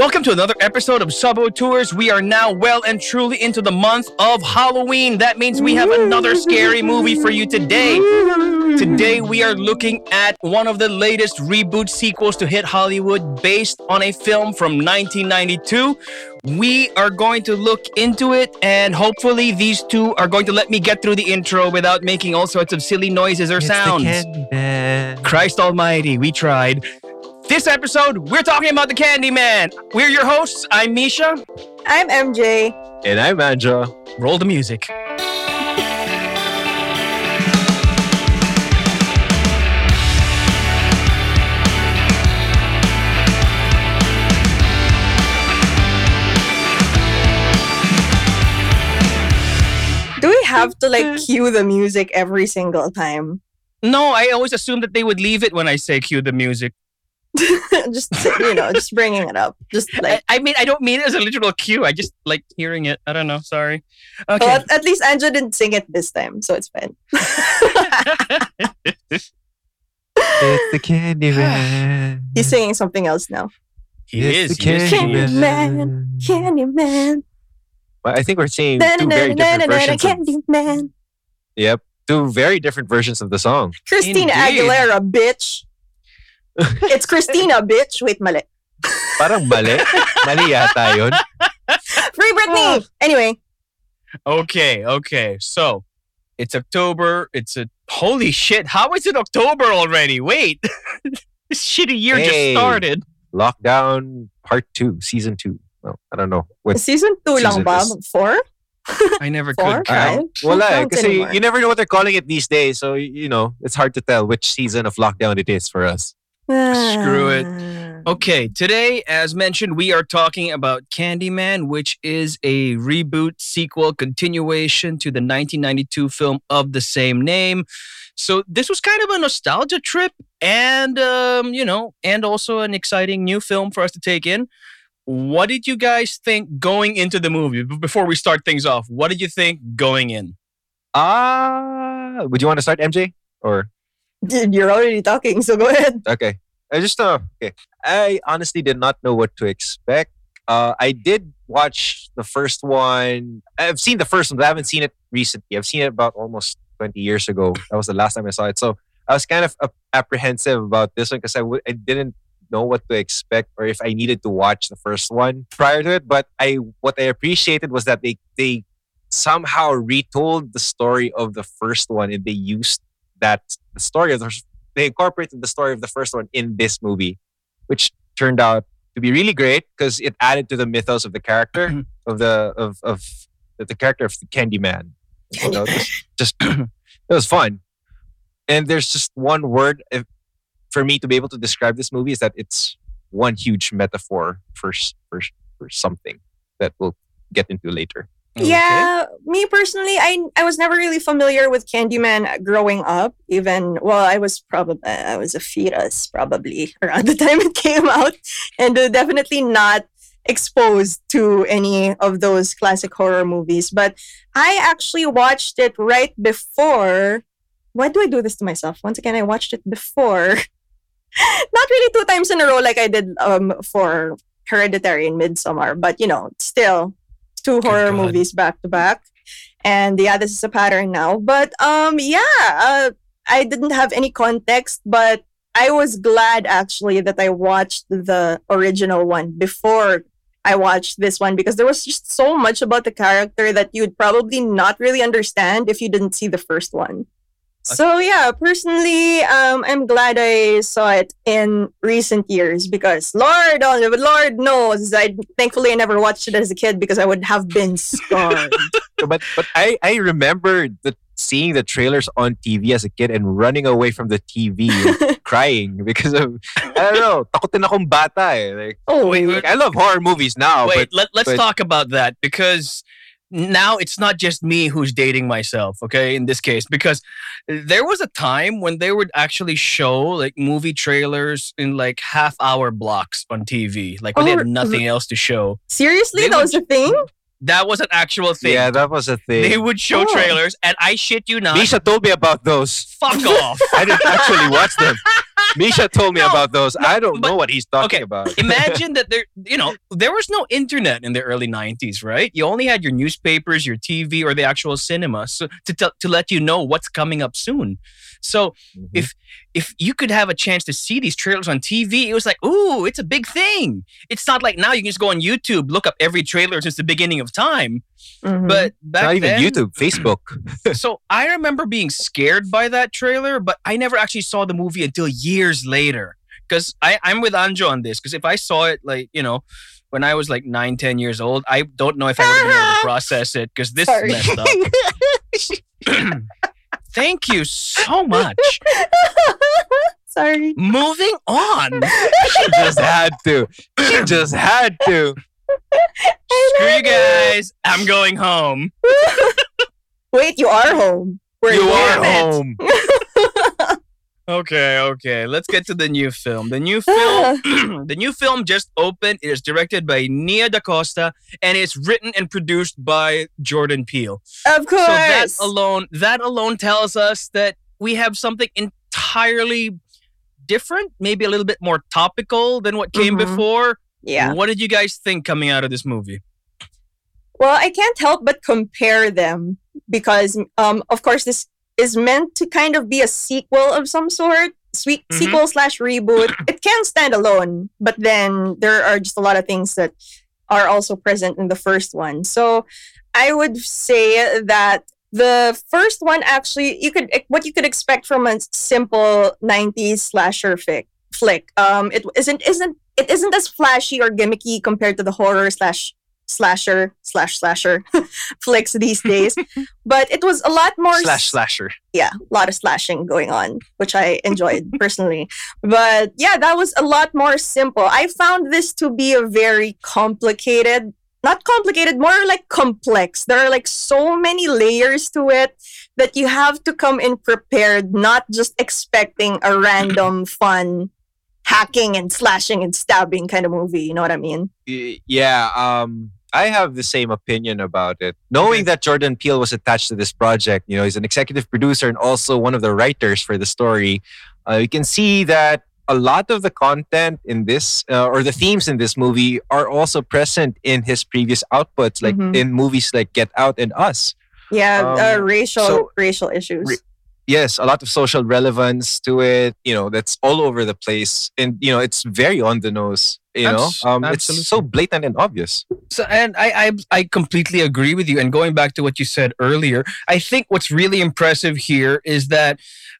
Welcome to another episode of Sabo Tours. We are now well and truly into the month of Halloween. That means we have another scary movie for you today. Today we are looking at one of the latest reboot sequels to hit Hollywood based on a film from 1992. We are going to look into it and hopefully these two are going to let me get through the intro without making all sorts of silly noises or It's sounds. Christ almighty, we tried. This episode, we're talking about the Candyman. We're your hosts. I'm Misha. I'm MJ. And I'm Anjo. Roll the music. Do we have to like cue the music every single time? No, I always assume that they would leave it when I say cue the music. just you know, just bringing it up. Just I, like I mean, I don't mean it as a literal cue. I just like hearing it. I don't know. Sorry. Okay. well, at, at least Anjo didn't sing it this time, so it's fine. It's the Candyman. He's singing something else now. he It's is. the He is. He is. Candyman. Candyman. Well, I think we're seeing two very different versions. Of, Candyman. yep, two very different versions of the song. Christina Indeed. Aguilera, bitch. It's Christina, bitch. Wait, mali. Parang mali. mali yata yun. Free Britney. Anyway, Okay. Okay. So it's October. It's a holy shit. How is it October already? Wait. this shitty year just started. Lockdown Part 2, Season 2. Well, I don't know. What, season two lang season ba? is- Four? I never Four? could Five? count. wala eh. Count Kasi anymore. you never know what they're calling it these days. So, you know, it's hard to tell which season of lockdown it is for us. Screw it. Okay, today, as mentioned, we are talking about Candyman, which is a reboot, sequel, continuation to the 1992 film of the same name. So this was kind of a nostalgia trip, and um, you know, and also an exciting new film for us to take in. What did you guys think going into the movie? Before we start things off, what did you think going in? Ah, would you want to start, MJ? Or Dude, you're already talking, so go ahead. Okay. I just uh okay. I honestly did not know what to expect. Uh I did watch the first one. I've seen the first one, but I haven't seen it recently. I've seen it about almost 20 years ago. That was the last time I saw it. So I was kind of apprehensive about this one because I w- I didn't know what to expect or if I needed to watch the first one prior to it. But I what I appreciated was that they they somehow retold the story of the first one and they used that the story of the they incorporated the story of the first one in this movie, which turned out to be really great because it added to the mythos of the character mm-hmm. of the of of the, the character of the Candyman. You know, just, just it was fun. And there's just one word if, for me to be able to describe this movie is that it's one huge metaphor for for for something that we'll get into later. Yeah, me personally, I I was never really familiar with Candyman growing up. Even well, I was probably I was a fetus probably around the time it came out, and uh, definitely not exposed to any of those classic horror movies. But I actually watched it right before. Why do I do this to myself? Once again, I watched it before. not really two times in a row like I did um for Hereditary and Midsommar, but you know, still two horror movies back to back. And yeah, this is a pattern now. But um yeah, uh, I didn't have any context, but I was glad actually that I watched the original one before I watched this one because there was just so much about the character that you'd probably not really understand if you didn't see the first one. So yeah, personally, um, I'm glad I saw it in recent years because Lord, oh, Lord knows, I thankfully I never watched it as a kid because I would have been scarred. but but I I remember the seeing the trailers on TV as a kid and running away from the TV crying because of I don't know takotin akong bata eh. Like, oh Wait, like I love horror movies now Wait, but let, let's but- talk about that because now it's not just me who's dating myself, okay, in this case, because there was a time when they would actually show like movie trailers in like half hour blocks on TV, like when they Oh, had nothing else to show. seriously, They that would- was a thing. That was an actual thing. Yeah, that was a thing. they would show Oh. trailers, and I shit you not. Misha told me about those. fuck off. I didn't actually watch them. Misha told me No, about those. I don't but- know what he's talking okay. about. Imagine that there, you know, there was no internet in the early '90s, right? You only had your newspapers, your TV, or the actual cinema, so to tell to let you know what's coming up soon. So Mhm. if if you could have a chance to see these trailers on TV, it was like, ooh, it's a big thing. It's not like now you can just go on YouTube, look up every trailer since the beginning of time. Mhm. But back Not even then, YouTube, Facebook. so I remember being scared by that trailer, but I never actually saw the movie until years later. Because I'm with Anjo on this. Because if I saw it, like, you know, when I was like nine, 10 years old, I don't know if I would have been able to process it because this Sorry. messed up. Thank you so much. Sorry. Moving on. She just had to. She just had to. Screw you guys. I'm going home. Wait, you are home. We're You are it. home. Okay, okay. Let's get to the new film. The new film, the new film just opened. It is directed by Nia DaCosta and it's written and produced by Jordan Peele. Of course. So that alone, that alone tells us that we have something entirely different, maybe a little bit more topical than what came Mhm. before. yeah. What did you guys think coming out of this movie? Well, I can't help but compare them because, um, of course, this is meant to kind of be a sequel of some sort, sweet Mhm. sequel slash reboot. it can stand alone, but then there are just a lot of things that are also present in the first one. So I would say that the first one actually you could what you could expect from a simple 90s slasher fic flick um it isn't isn't it isn't as flashy or gimmicky compared to the horror slash slasher slash slasher flicks these days but it was a lot more Slash slasher. yeah, a lot of slashing going on, which I enjoyed personally. But yeah, that was a lot more simple. I found this to be a very complicated, not complicated, more like complex. There are like so many layers to it that you have to come in prepared, not just expecting a random fun hacking and slashing and stabbing kind of movie. You know what I mean? Yeah, um, I have the same opinion about it. Knowing that Jordan Peele was attached to this project, you know, he's an executive producer and also one of the writers for the story. Uh, you can see that a lot of the content in this uh, or the themes in this movie are also present in his previous outputs, like Mhm. in movies like Get Out and Us. Yeah, uh, Um, racial so- racial issues. Re- Yes, a lot of social relevance to it. You know, that's all over the place, and you know, it's very on the nose. You Abs- know, um, it's so blatant and obvious. So, and I, I I completely agree with you. And going back to what you said earlier, I think what's really impressive here is that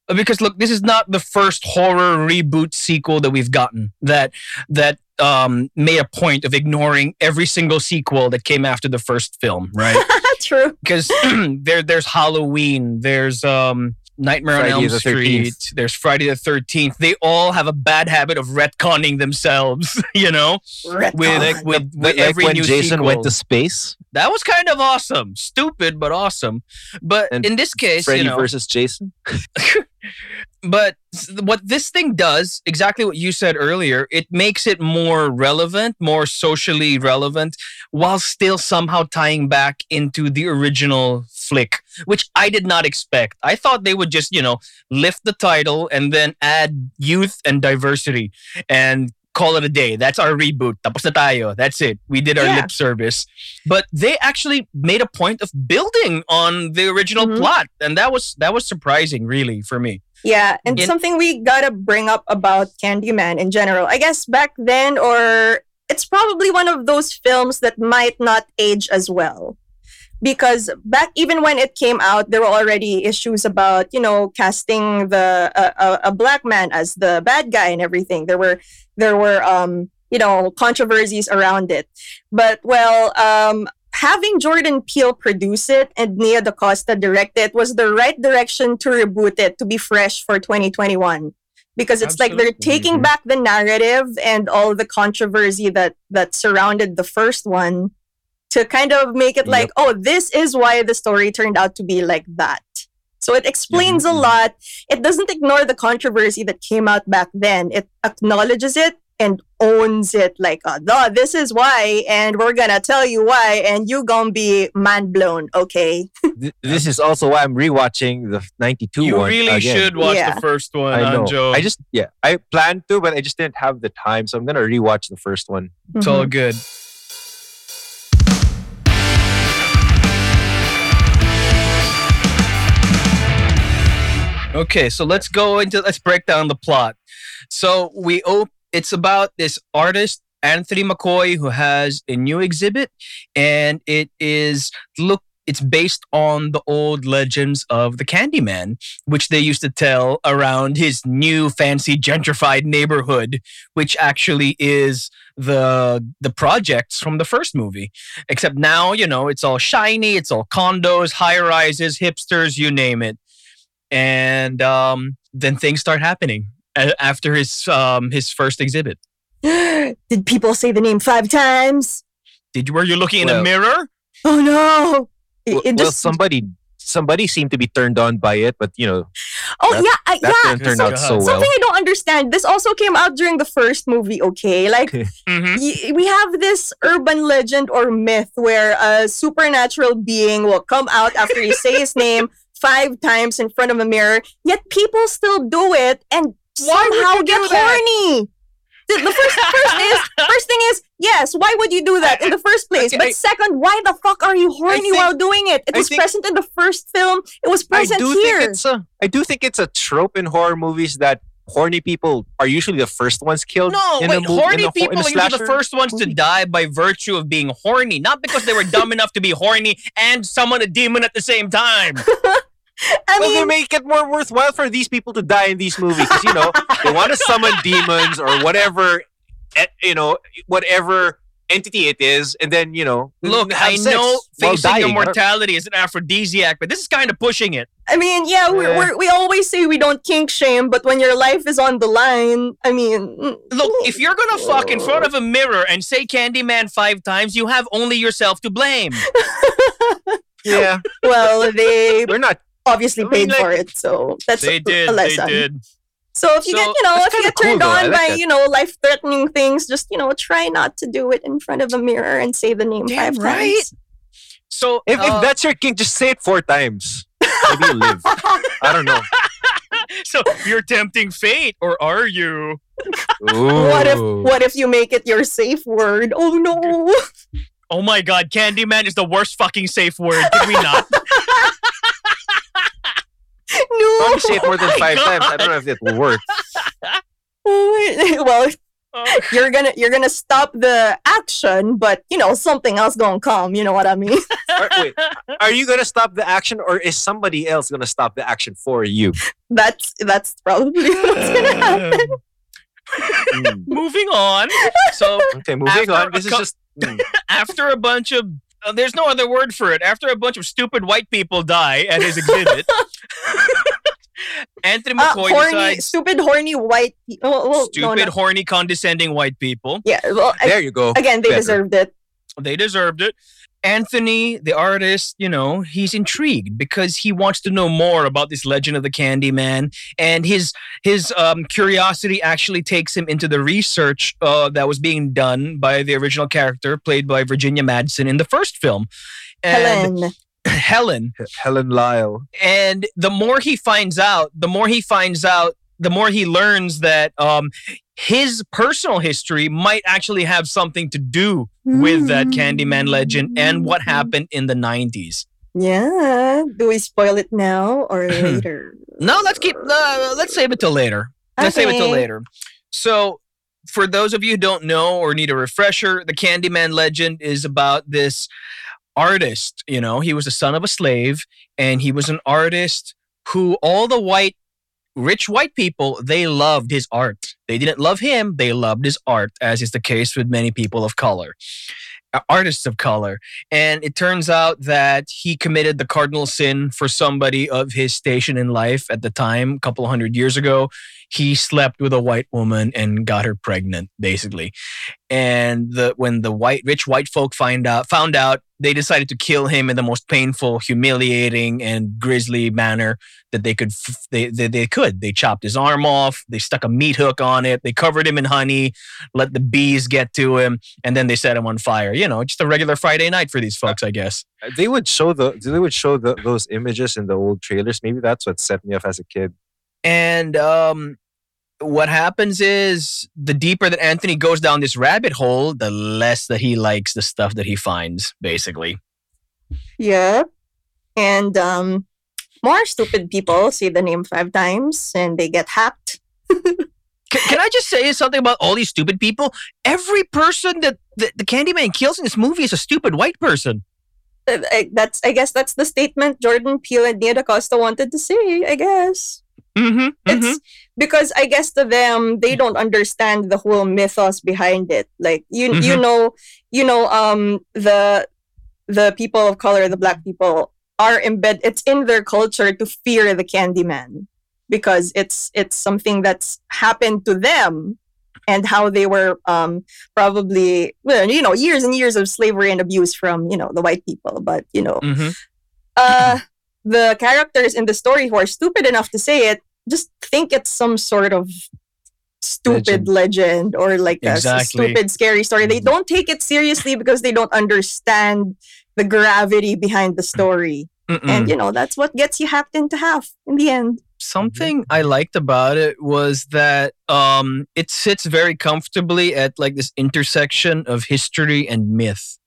uh, because look, this is not the first horror reboot sequel that we've gotten that that um, made a point of ignoring every single sequel that came after the first film, right? True. Because there there's Halloween, there's um, Nightmare Friday on Elm the Street, 13th. there's Friday the Thirteenth. They all have a bad habit of retconning themselves, you know, with Retcon. with, with Like every when new Jason sequel went to space, that was kind of awesome. Stupid, but awesome. But And in this case, Freddy you know, versus Jason. but what this thing does, exactly what you said earlier, it makes it more relevant, more socially relevant, while still somehow tying back into the original flick, which I did not expect. I thought they would just, you know, lift the title and then add youth and diversity and call it a day. That's our reboot. Tapos na tayo. That's it. We did our Yeah. lip service. But they actually made a point of building on the original Mhm. plot, and that was that was surprising, really, for me. Yeah, and In- something we gotta bring up about Candyman in general. I guess back then, or it's probably one of those films that might not age as well. Because back even when it came out, there were already issues about you know casting the uh, a, a black man as the bad guy and everything. There were there were um you know controversies around it, but well um having Jordan Peele produce it and Nia DaCosta direct it was the right direction to reboot it to be fresh for 2021 because it's like they're taking Mhm. back the narrative and all the controversy that that surrounded the first one to kind of make it like oh this is why the story turned out to be like that so it explains a lot it doesn't ignore the controversy that came out back then it acknowledges it and owns it like, uh, "Duh, this is why, and we're gonna tell you why, and you gonna be mind blown, okay? This is also why I'm rewatching the 92 You one. really again. should watch Yeah. the first one, I know. Anjo. I just yeah, I planned to, but I just didn't have the time, so I'm gonna rewatch the first one. it's all good. Okay, so let's go into let's break down the plot. So we op- it's about this artist Anthony McCoy who has a new exhibit and it is look it's based on the old legends of the Candyman which they used to tell around his new fancy gentrified neighborhood which actually is the the projects from the first movie except now you know it's all shiny it's all condos high rises hipsters you name it and um, then things start happening a- after his um, his first exhibit Did people say the name five times? did you were you looking in a mirror Oh no! It, Well, it well, just somebody somebody seemed to be turned on by it, but you know oh that- yeah, I, that yeah. didn't turn so- out so well. Something I don't understand. This also came out during the first movie. Okay, like mm-hmm. y- we have this urban legend or myth where a supernatural being will come out after you say his name five times in front of a mirror, yet people still do it and Why somehow you get horny. The, the first, first is first thing is yes. Why would you do that in the first place? Okay, but I- second, why the fuck are you horny think- while doing it? It I was think- present in the first film. It was I present do here. think it's a I do think it's a trope in horror movies that horny people are usually the first ones killed. No, in wait, a horny in a, people in are usually the first ones to die by virtue of being horny, not because they were dumb enough to be horny and summon a demon at the same time. I well, they mean, make it more worthwhile for these people to die in these movies because you know they want to summon demons or whatever, eh, you know, whatever entity it is, and then you know, Look, I sex know facing dying. Immortality is an aphrodisiac, but this is kind of pushing it. I mean, yeah, we we're, we always say we don't kink shame, but when your life is on the line, I mean, mm, Look, if you're gonna fuck in front of a mirror and say Candyman five times, you have only yourself to blame. Yeah, well, they we're not. Obviously I mean, paid like- for it, so that's They a, did, a they lesson. did. So if you So, get, you know, if you kinda get turned cool, though. On like by, that. you know, life-threatening things, just you know, try not to do it in front of a mirror and say the name Damn five right. times. So If, uh, if that's your king, just say it four times. Maybe you live. I don't know. so you're tempting fate, or are you? What if what if you make it your safe word? Oh no! Oh my god, Candyman is the worst fucking safe word. Did we not? no. Probably say it more than Oh my five times. I don't know if it will work. well, Oh, you're gonna you're gonna stop the action, but you know something else gonna come. You know what I mean? Are, wait, are you gonna stop the action, or is somebody else gonna stop the action for you? That's that's probably what's gonna happen. Hmm. Moving on. So Okay, moving on. a This is just. hmm. after a bunch of uh, there's no other word for it. After a bunch of stupid white people die at his exhibit, Anthony Uh, McCoy horny, decides stupid, horny white. pe- Oh, well, stupid, no, no. horny, condescending white people. Yeah. Well, I- There you go. again, they Better. deserved it. They deserved it. Anthony, the artist, you know, he's intrigued because he wants to know more about this legend of the Candyman, and his his um, curiosity actually takes him into the research uh, that was being done by the original character played by Virginia Madsen in the first film, and Helen. Helen. Helen Lyle. And the more he finds out, the more he finds out, the more he learns that um, his personal history might actually have something to do with that Candyman legend and what happened in the 90s. Yeah. Do we spoil it now or later? No, let's keep uh, let's save it till later. Let's save it till later. So, for those of you who don't know or need a refresher, the Candyman legend is about this artist. You know, he was the son of a slave, and he was an artist who all the white, rich white people they loved his art. They didn't love him; they loved his art, as is the case with many people of color, uh, artists of color. And it turns out that he committed the cardinal sin for somebody of his station in life at the time, a couple hundred years ago. He slept with a white woman and got her pregnant, basically. And the when the white rich white folk find out found out they decided to kill him in the most painful, humiliating, and grisly manner that they could. They, they they could. They chopped his arm off. They stuck a meat hook on it. They covered him in honey. Let the bees get to him, and then they set him on fire. You know, just a regular Friday night for these folks, I guess. They would show the they would show the, those images in the old trailers. Maybe that's what set me off as a kid. And um, what happens is the deeper that Anthony goes down this rabbit hole, the less that he likes the stuff that he finds. Basically. Yeah. And um, more stupid people say the name five times and they get hacked. Can, can I just say something about all these stupid people? Every person that the, the Candyman kills in this movie is a stupid white person. Uh, I, that's I guess that's the statement Jordan Peele and Nia DaCosta wanted to say. I guess Mm-hmm. it's because I guess to them they don't understand the whole mythos behind it. Like you you Mhm. know you know um the the people of color, the black people are embed it's in their culture to fear the Candyman because it's it's something that's happened to them and how they were um probably well you know years and years of slavery and abuse from you know the white people but you know Mm-hmm. uh the characters in the story who are stupid enough to say it just think it's some sort of stupid legend, or like a Exactly. stupid scary story they don't take it seriously because they don't understand the gravity behind the story Mm-mm. and you know that's what gets you hacked into half in the end something I liked about it was that um, it sits very comfortably at like this intersection of history and myth.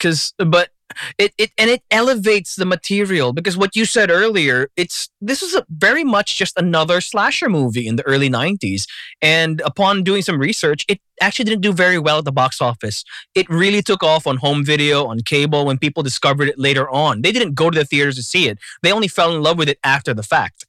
Cause, but it, it and it elevates the material because what you said earlier, it's this is very much just another slasher movie in the early '90s. And upon doing some research, it actually didn't do very well at the box office. It really took off on home video, on cable, when people discovered it later on. They didn't go to the theaters to see it; they only fell in love with it after the fact.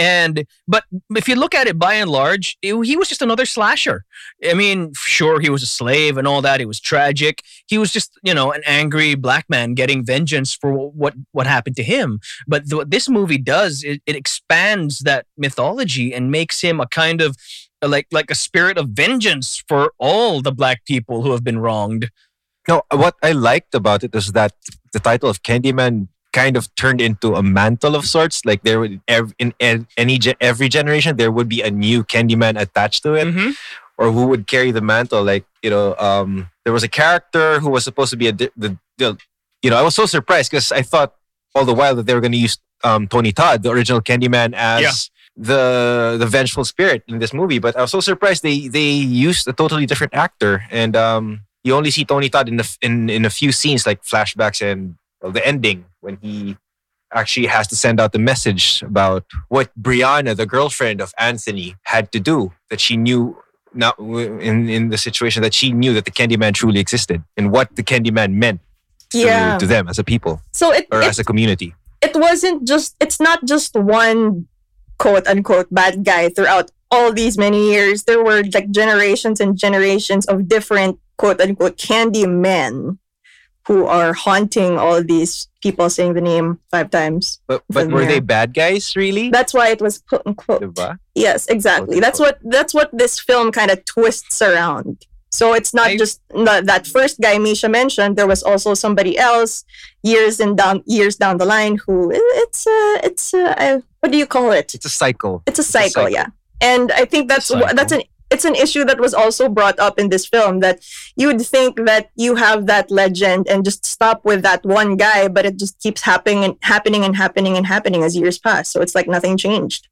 And but if you look at it by and large, it, he was just another slasher. I mean, sure, he was a slave and all that. It was tragic. He was just you know an angry black man getting vengeance for what what happened to him. But what this movie does, it, it expands that mythology and makes him a kind of like like a spirit of vengeance for all the black people who have been wronged. No, what I liked about it is that the title of Candyman kind of turned into a mantle of sorts. Like there would ev- in any every generation there would be a new Candyman attached to it, Mhm. or who would carry the mantle. Like you know, um, there was a character who was supposed to be a the, the you know I was so surprised because I thought all the while that they were going to use um, Tony Todd, the original Candyman, as Yeah. the the vengeful spirit in this movie. But I was so surprised they they used a totally different actor, and um, you only see Tony Todd in the, in in a few scenes like flashbacks and well, the ending when he actually has to send out the message about what Brianna, the girlfriend of Anthony, had to do that she knew. Now, in in the situation that she knew that the Candyman truly existed and what the Candyman meant to, yeah to them as a people so it, or it as a community. it wasn't just it's not just one quote unquote bad guy throughout all these many years there were like generations and generations of different quote unquote candy men who are haunting all these people saying the name five times But but were they bad guys really? that's why it was quote unquote Diba? yes exactly Quote, that's what that's what this film kind of twists around so it's not I- just not that first guy misha mentioned there was also somebody else years and down years down the line who it's a it's a what do you call it It's a cycle. it's a cycle, cycle. yeah and i think that's that's an it's an issue that was also brought up in this film that you would think that you have that legend and just stop with that one guy but it just keeps happening and happening and happening and happening as years pass so it's like nothing changed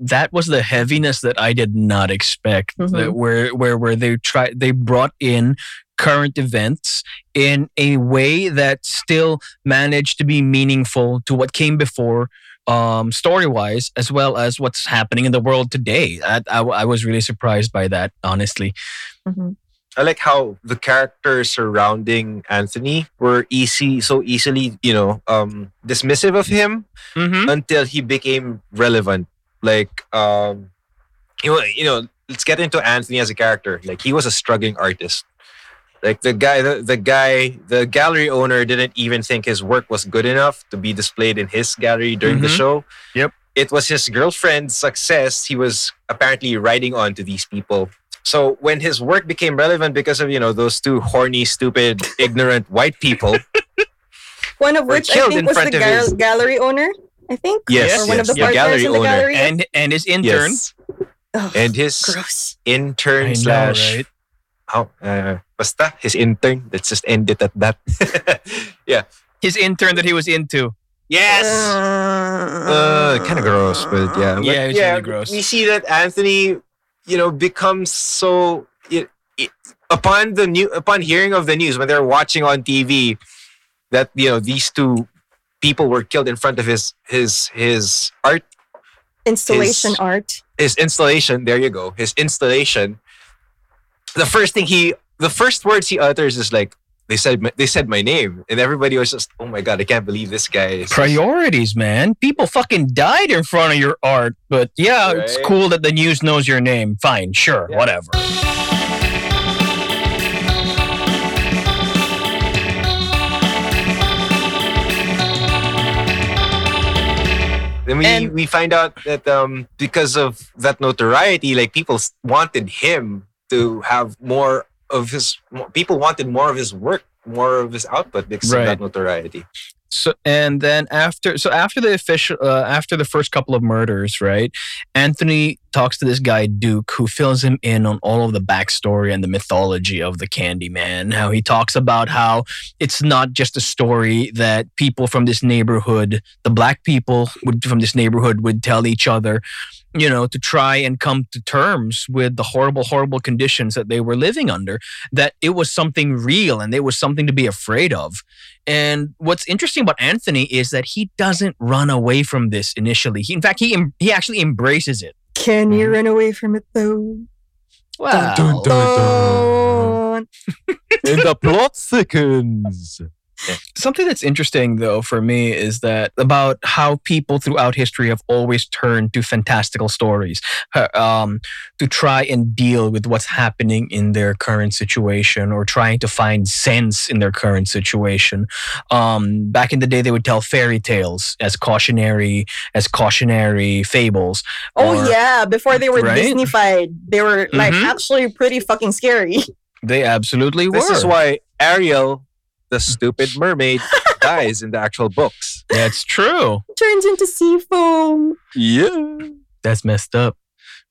that was the heaviness that I did not expect. Mhm. That where where where they try they brought in current events in a way that still managed to be meaningful to what came before, um, story wise, as well as what's happening in the world today. I, I, I was really surprised by that, honestly. I like how the characters surrounding Anthony were easy, so easily, you know, um, dismissive of him Mm-hmm. until he became relevant. Like, um, you know, you know, let's get into Anthony as a character. Like, he was a struggling artist. Like the guy, the, the guy, the gallery owner didn't even think his work was good enough to be displayed in his gallery during the Mhm. show. Yep. It was his girlfriend's success he was apparently riding on to these people. So when his work became relevant because of you know those two horny, stupid, ignorant white people, One of which I killed think in was the front of gal- his- gallery owner. I think. Yes, Or one of the yeah, partners gallery in the owner. gallery. and and his intern. Yes. Ugh, And his gross. intern I know, slash right? How uh, basta his intern. Let's just end it at that. yeah. His intern that he was into. Yes. Uh, kind of gross, but yeah. But Yeah, it's really gross. We see that Anthony, you know, becomes so. It, it, upon the new, upon hearing of the news when they're watching on TV, that you know these two people were killed in front of his his his art Installation his- art. his installation. There you go. His installation. The first thing he, the first words he utters is like, "They said, my, they said my name," and everybody was just, "Oh my god, I can't believe this guy." Is Priorities, man. People fucking died in front of your art, but yeah, it's cool that the news knows your name. Fine, sure, Yeah. whatever. Then we And- we find out that um because of that notoriety, like people wanted him to have more of his. People wanted more of his work, more of his output because of that notoriety. So and then after so after the official uh, after the first couple of murders, right? Anthony talks to this guy Duke who fills him in on all of the backstory and the mythology of the Candyman. How he talks about how it's not just a story that people from this neighborhood, the black people would, from this neighborhood would tell each other, you know, to try and come to terms with the horrible, horrible conditions that they were living under. That it was something real and it was something to be afraid of. And what's interesting about Anthony is that he doesn't run away from this initially. He, in fact, he em- he actually embraces it. Can you Mhm. run away from it though? Well, dun, Don't. And the plot thickens. Something that's interesting though for me is that about how people throughout history have always turned to fantastical stories uh, um, to try and deal with what's happening in their current situation or trying to find sense in their current situation. Um, back in the day, they would tell fairy tales as cautionary as cautionary fables. Oh or- yeah, before they were Right? Disneyfied, they were like Mhm. actually pretty fucking scary. They absolutely were. This is why Ariel, the stupid mermaid, dies in the actual books. That's true. Turns into sea foam. Yeah. That's messed up.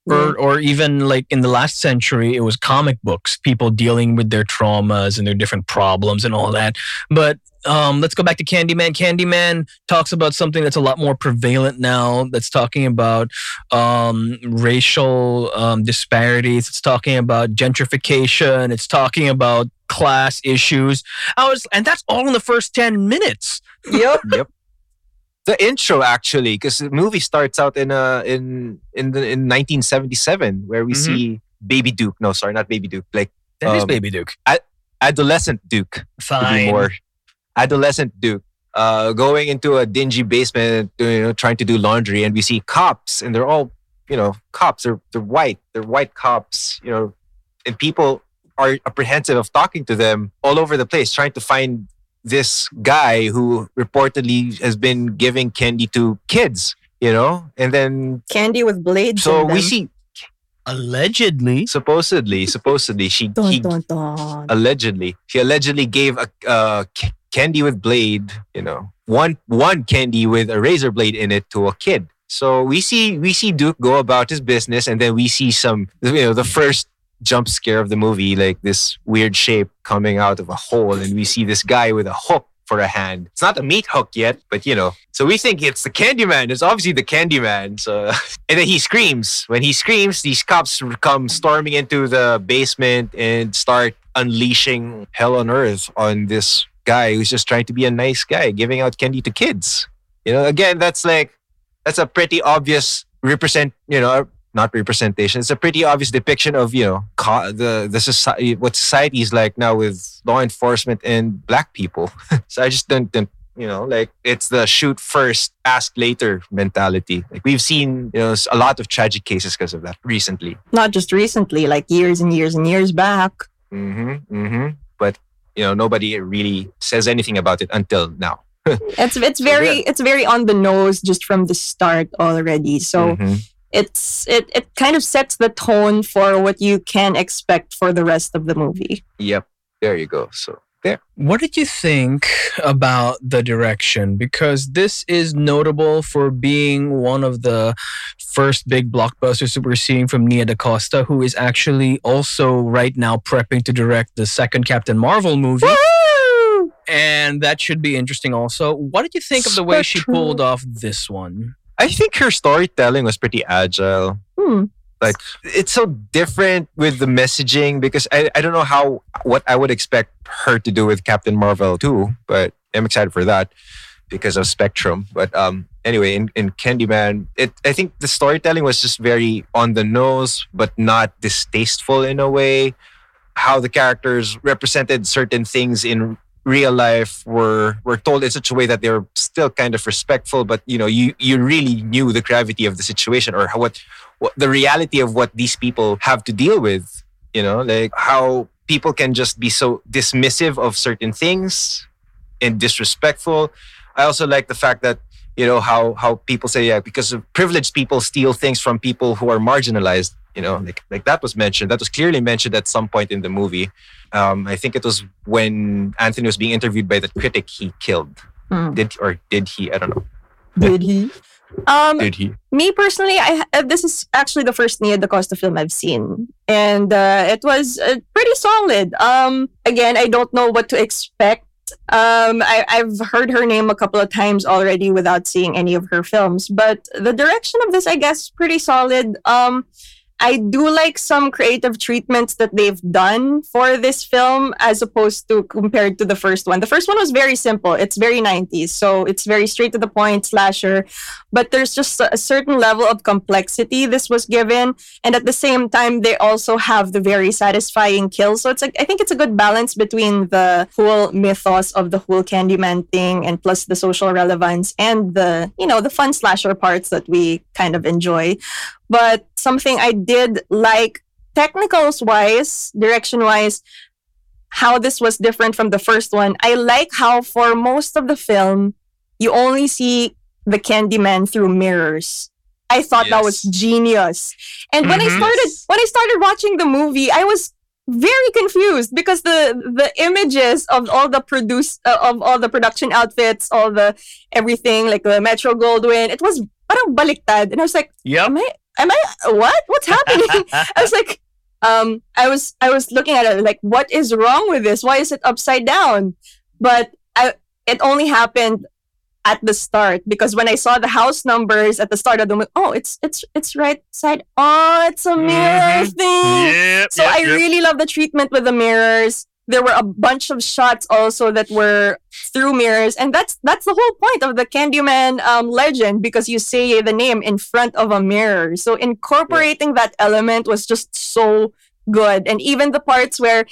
Or or even like in the last century it was comic books people dealing with their traumas and their different problems and all that. But um, let's go back to candyman. Candyman talks about something that's a lot more prevalent now that's talking about um, racial um, disparities. It's talking about gentrification. It's talking about class issues. I was and that's all in the first 10 minutes. Yep. Yep. The intro actually, because the movie starts out in uh in in the in 1977, where we Mhm. see Baby Duke. No, sorry, not Baby Duke. Like That is Um, baby duke adolescent Duke. fine more adolescent Duke. Uh, going into a dingy basement, you know, trying to do laundry, and we see cops, and they're all, you know, cops. They're they're white. They're white cops. You know, and people are apprehensive of talking to them all over the place, trying to find this guy who reportedly has been giving candy to kids. You know, and then Candy with blades. so in we see allegedly supposedly, supposedly she Dun, he dun, dun. allegedly she allegedly gave a uh, c- candy with blade you know one one candy with a razor blade in it to a kid so we see we see duke go about his business and then we see some you know the first jump scare of the movie like this weird shape coming out of a hole and we see this guy with a hook for a hand. It's not a meat hook yet but you know. So we think it's the candyman. It's obviously the candyman so and then he screams. When he screams these cops come storming into the basement and start unleashing hell on earth on this guy who's just trying to be a nice guy giving out candy to kids. You know again that's like that's a pretty obvious represent you know not representation it's a pretty obvious depiction of you know co- the the society what society is like now with law enforcement and black people so i just don't, don't you know like it's the shoot first ask later mentality like we've seen you know a lot of tragic cases because of that recently Not just recently, like years and years and years back. Mm-hmm. Mm-hmm. But you know, nobody really says anything about it until now. It's it's very it's very on the nose just from the start already. So Mhm. It's it it kind of sets the tone for what you can expect for the rest of the movie. yep, there you go. So there. What did you think about the direction? Because this is notable for being one of the first big blockbusters that we're seeing from Nia DaCosta, who is actually also right now prepping to direct the second Captain Marvel movie. Woo! And that should be interesting also. What did you think of the way she pulled off this one? I think her storytelling was pretty agile. Hmm. Like it's so different with the messaging because I, I don't know how what I would expect her to do with Captain Marvel too, but I'm excited for that because of Spectrum. But um anyway, in, in Candyman, it I think the storytelling was just very on the nose, but not distasteful in a way. How the characters represented certain things in real life were were told in such a way that they were still kind of respectful, but you know, you you really knew the gravity of the situation or how, what what the reality of what these people have to deal with. You know, like how people can just be so dismissive of certain things and disrespectful. I also like the fact that you know how how people say yeah because privileged people steal things from people who are marginalized. You know, like like that was mentioned. That was clearly mentioned at some point in the movie. Um, I think it was when Anthony was being interviewed by the critic he killed. Hmm. Did or did he? I don't know. Did he? Um, Did he? me personally, I uh, this is actually the first Nia DaCosta film I've seen, and uh, it was uh, pretty solid. Um, again, I don't know what to expect. Um, I, I've heard her name a couple of times already without seeing any of her films, but the direction of this, I guess, pretty solid. Um, I do like some creative treatments that they've done for this film as opposed to compared to the first one. The first one was very simple. It's very 90s. So it's very straight to the point slasher, but there's just a certain level of complexity this was given and at the same time they also have the very satisfying kill. So it's like I think it's a good balance between the whole mythos of the whole Candyman thing and plus the social relevance and the, you know, the fun slasher parts that we kind of enjoy. But something I did like technicals wise, direction wise, how this was different from the first one. I like how for most of the film, you only see the Candyman through mirrors. I thought that was genius. And when I Mhm. started when I started watching the movie, I was very confused because the the images of all the produce uh, of all the production outfits, all the everything like the Metro Goldwyn, it was parang baliktad, and I was like, Yep. am I am I what? What's happening? I was like, um, I was I was looking at it like, what is wrong with this? Why is it upside down? But I it only happened at the start because when I saw the house numbers at the start of the movie, oh, it's it's it's right side. Oh, it's a mirror Mhm. thing. Yep, So yep, I yep. really love the treatment with the mirrors. There were a bunch of shots also that were through mirrors, and that's that's the whole point of the Candyman um, legend because you say the name in front of a mirror. So incorporating that element was just so good, and even the parts where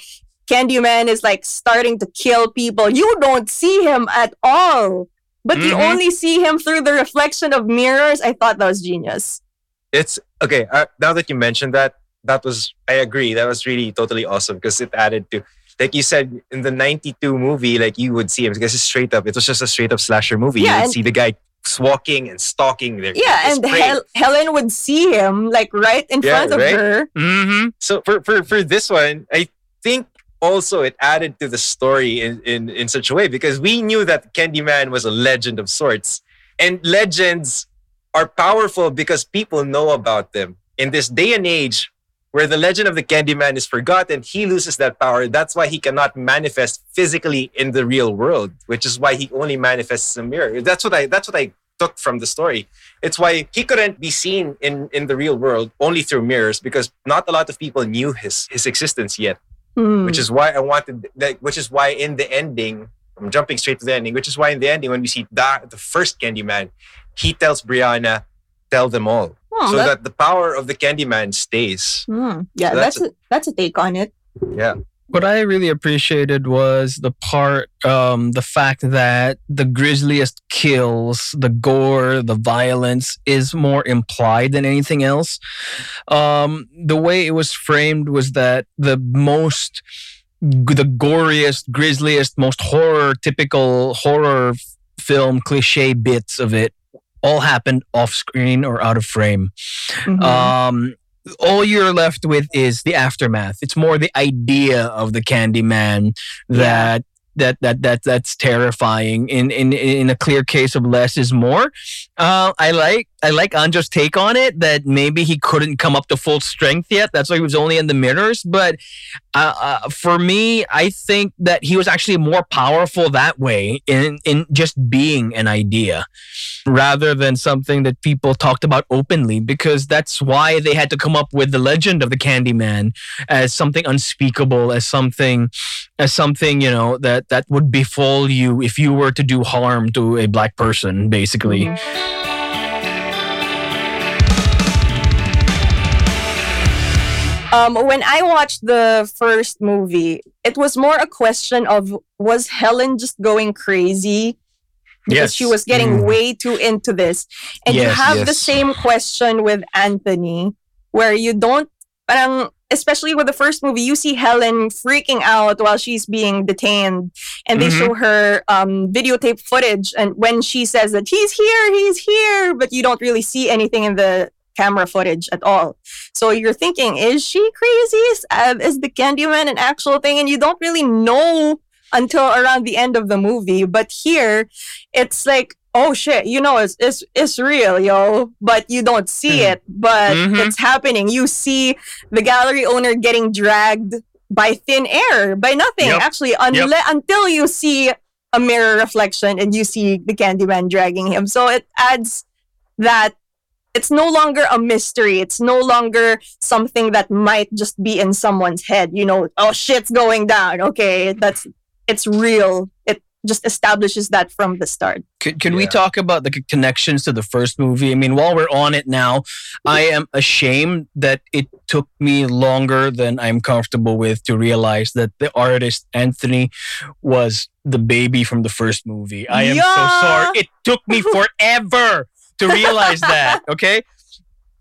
Candyman is like starting to kill people, you don't see him at all, but you Mhm. only see him through the reflection of mirrors. I thought that was genius. It's okay. Uh, now that you mentioned that, that was I agree. That was really totally awesome because it added to, like you said, in the '92 movie, like you would see him because it's straight up. It was just a straight up slasher movie. Yeah, you would and- see the guy walking and stalking. There, Yeah, and. Hel- Helen would see him like right in Yeah, front of right? her. Mhm. so for, for for this one, I think also it added to the story in, in in such a way because we knew that Candyman was a legend of sorts, and legends are powerful because people know about them. In this day and age where the legend of the Candyman is forgotten, he loses that power. That's why he cannot manifest physically in the real world, which is why he only manifests in a mirror. That's what I that's what I took from the story. It's why he couldn't be seen in in the real world only through mirrors because not a lot of people knew his his existence yet. Hmm. Which is why I wanted like which is why in the ending, I'm jumping straight to the ending, which is why in the ending when we see da, the first Candyman, he tells Brianna, tell them all. Oh, so that- that the power of the Candyman stays. Hmm. Yeah, So that's that's a, that's a take on it. Yeah. What I really appreciated was the part, um, the fact that the grisliest kills, the gore, the violence is more implied than anything else. Um, the way it was framed was that the most, the goriest, grisliest, most horror, typical horror film cliche bits of it all happened off screen or out of frame Mhm. um all you're left with is the aftermath it's more the idea of the candyman that that that that that's terrifying. In in in a clear case of less is more. Uh, I like I like Anjo's take on it that maybe he couldn't come up to full strength yet. That's why he was only in the mirrors. But uh, uh, for me, I think that he was actually more powerful that way in in just being an idea rather than something that people talked about openly because that's why they had to come up with the legend of the Candyman as something unspeakable as something as something you know that that would befall you if you were to do harm to a black person basically Um, when I watched the first movie, it was more a question of was Helen just going crazy because Yes. she was getting Mm. way too into this, and you Yes, have the same question with Anthony, where you don't, parang, especially with the first movie, you see Helen freaking out while she's being detained, and they Mhm. show her um, videotape footage, and when she says that he's here, he's here, but you don't really see anything in the camera footage at all. So you're thinking, is she crazy? Is, uh, is the Candyman an actual thing? And you don't really know until around the end of the movie. But here, it's like, oh shit, you know, it's it's, it's real, yo. But you don't see Mhm. it, but Mhm. it's happening. You see the gallery owner getting dragged by thin air, by nothing, Yep. actually, unle- until you see a mirror reflection and you see the Candyman dragging him. So it adds that it's no longer a mystery. It's no longer something that might just be in someone's head. You know, oh shit's going down. Okay, that's it's real. It just establishes that from the start. Can, can we talk about the connections to the first movie? I mean, while we're on it now, I am ashamed that it took me longer than I'm comfortable with to realize that the artist Anthony was the baby from the first movie. I am so sorry. It took me forever to realize that. Okay.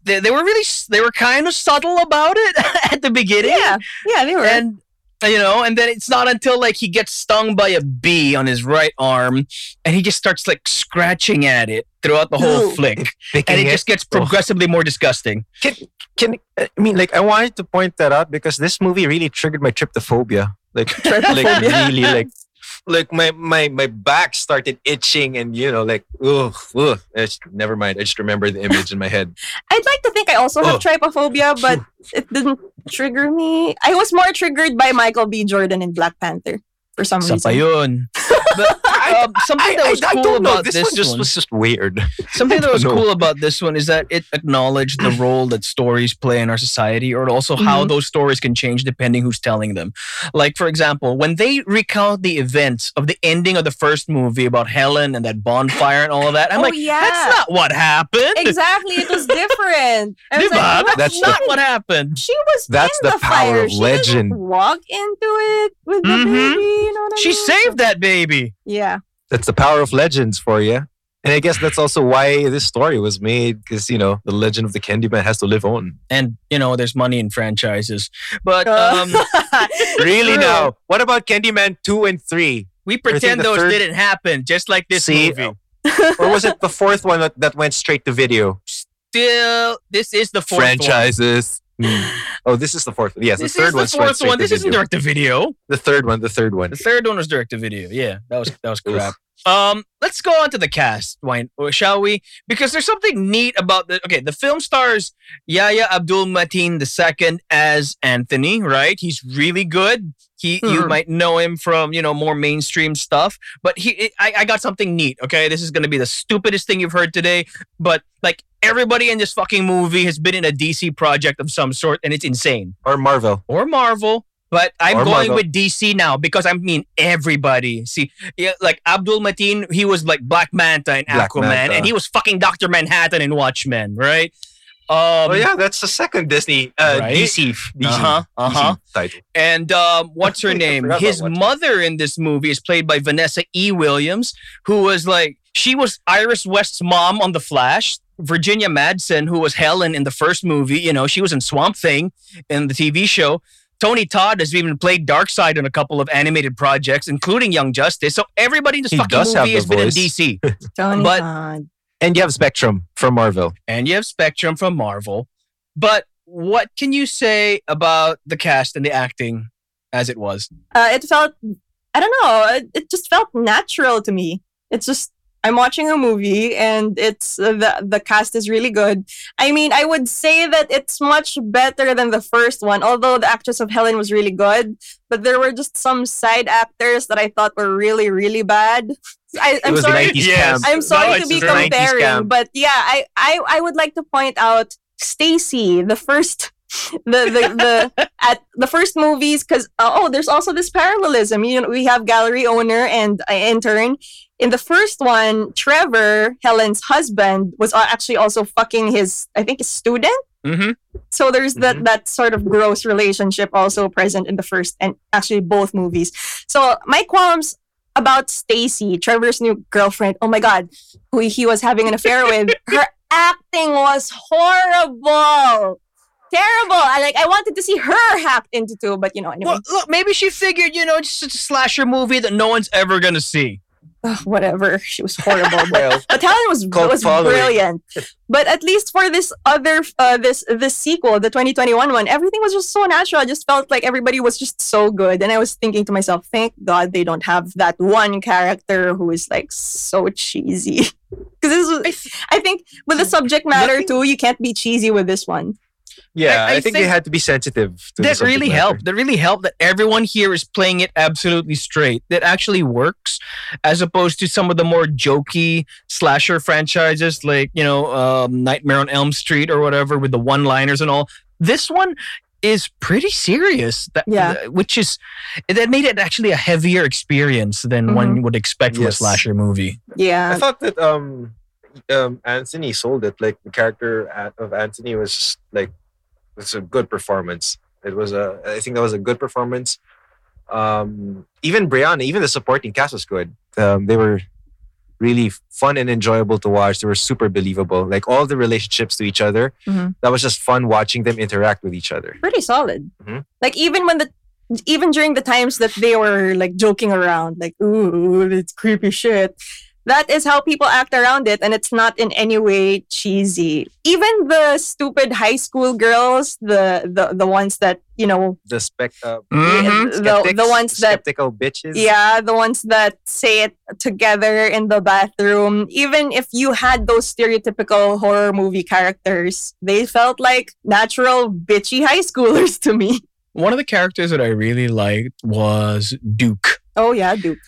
They, they were really they were kind of subtle about it at the beginning Yeah, yeah, they were. and you know and then it's not until like he gets stung by a bee on his right arm and he just starts like scratching at it throughout the whole Ew. flick and it it. just gets oh. progressively more disgusting can can I mean like I wanted to point that out because this movie really triggered my tryptophobia. Like like really like like my my my back started itching and you know like ugh, ugh. It's, never mind. I just remember the image in my head. I'd like to think I also have Oh. trypophobia, but it didn't trigger me. I was more triggered by Michael B. Jordan in Black Panther for some Isa pa reason. yun. But um, something that was cool don't know. about This, this, one just one was just weird. Something that was No. cool about this one is that it acknowledged the role that stories play in our society, or also how Mhm. those stories can change depending who's telling them. Like, for example, when they recount the events of the ending of the first movie about Helen and that bonfire and all of that, I'm Oh, like, yeah. that's not what happened. Exactly, it was different. I was Diba? like. That's not didn't- what happened. She was That's in the the, power fire. of She legend. walk into it with the Mhm. baby. You know what I She mean? saved that baby. Yeah. That's the power of legends for you. And I guess that's also why this story was made because you know the legend of the Candyman has to live on. And, you know, there's money in franchises. But Uh, um, Really True. now? What about Candyman two and three? we pretend those third- didn't happen, just like this See, movie. or was it the fourth one that, that went straight to video? Still, this is the fourth one. Hmm. Oh, this is the fourth. one. Yes, This the third is the fourth one. This isn't direct to video. The third one. The third one. The third one was direct to video. Yeah, that was that was crap. Um, let's go on to the cast, Wine, shall we? Because there's something neat about the okay. The film stars Yahya Abdul Mateen II as Anthony. Right, he's really good. He, you Hmm. might know him from you know more mainstream stuff, but he, I, I got something neat. Okay, this is gonna be the stupidest thing you've heard today, but like everybody in this fucking movie has been in a DC project of some sort, and it's insane Or Marvel. or Marvel. But I'm Or going Marvel. with DC now because I mean everybody. See, yeah, like Abdul Mateen, he was like Black Manta in Black Aquaman, Manta. and he was fucking Doctor Manhattan in Watchmen, right? Um, oh yeah, that's the second Disney uh, Right? DC DC, Uh-huh, uh-huh. DC title. And um, what's her name? His mother in this movie is played by Vanessa E. Williams, who was like she was Iris West's mom on The Flash. Virginia Madsen, who was Helen in the first movie, you know, she was in Swamp Thing in the TV show. Tony Todd has even played Darkseid in a couple of animated projects, including Young Justice. So everybody in this He fucking movie the has been in. DC. Tony But- Todd. And you have Spectrum from Marvel. and you have Spectrum from Marvel. But what can you say about the cast and the acting as it was? Uh, it felt I don't know. It, it just felt natural to me. It's just I'm watching a movie and it's uh, the the cast is really good. I mean, I would say that it's much better than the first one, although the actress of Helen was really good. But there were just some side actors that I thought were really really bad. I, I'm, sorry. 90s Yes. I'm sorry No, to be comparing, but yeah, I, I I would like to point out Stacy, the first the the, the at the first movies because uh, oh there's also this parallelism you know we have gallery owner and uh, intern in the first one trevor helen's husband was actually also fucking his i think his student Mm-hmm. so there's that Mhm. that sort of gross relationship also present in the first and actually both movies. So my qualms about Stacy, Trevor's new girlfriend. Oh my god, who he was having an affair with. Her acting was horrible. Terrible. I like I wanted to see her hacked into too, but you know, anyway. Well, look, maybe she figured, you know, it's just a slasher movie that no one's ever gonna see. Ugh, whatever. She was horrible. but Well, But Helen was was following. brilliant. But at least for this other uh, this this sequel, the 2021 one, everything was just so natural. I just felt like everybody was just so good, and I was thinking to myself, thank God they don't have that one character who is like so cheesy. Because this was, I think with the subject matter too, you can't be cheesy with this one. Yeah, I- I, I think, think they had to be sensitive. To that really matter. helped. That really helped that everyone here is playing it absolutely straight. That actually works, as opposed to some of the more jokey slasher franchises like you know um, Nightmare on Elm Street or whatever with the one-liners and all. This one is pretty serious. That, Yeah. which is that made it actually a heavier experience than one would expect from a slasher movie. Yeah, I thought that um, um, Anthony sold it. Like the character of Anthony was like, it's a good performance. It was a, I think that was a good performance. Um, even Brianna, even the supporting cast was good. Um, they were really fun and enjoyable to watch. They were super believable. Like all the relationships to each other, Mhm. that was just fun watching them interact with each other. pretty solid. Mhm. Like even when the even during the times that they were like joking around, like ooh, it's creepy shit. That is how people act around it, and it's not in any way cheesy. Even the stupid high school girls, the the the ones that you know, The spec, uh, Mhm. the, the ones that skeptical bitches. yeah, the ones that say it together in the bathroom. Even if you had those stereotypical horror movie characters, they felt like natural bitchy high schoolers to me. One of the characters that I really liked was Duke. Oh yeah, Duke.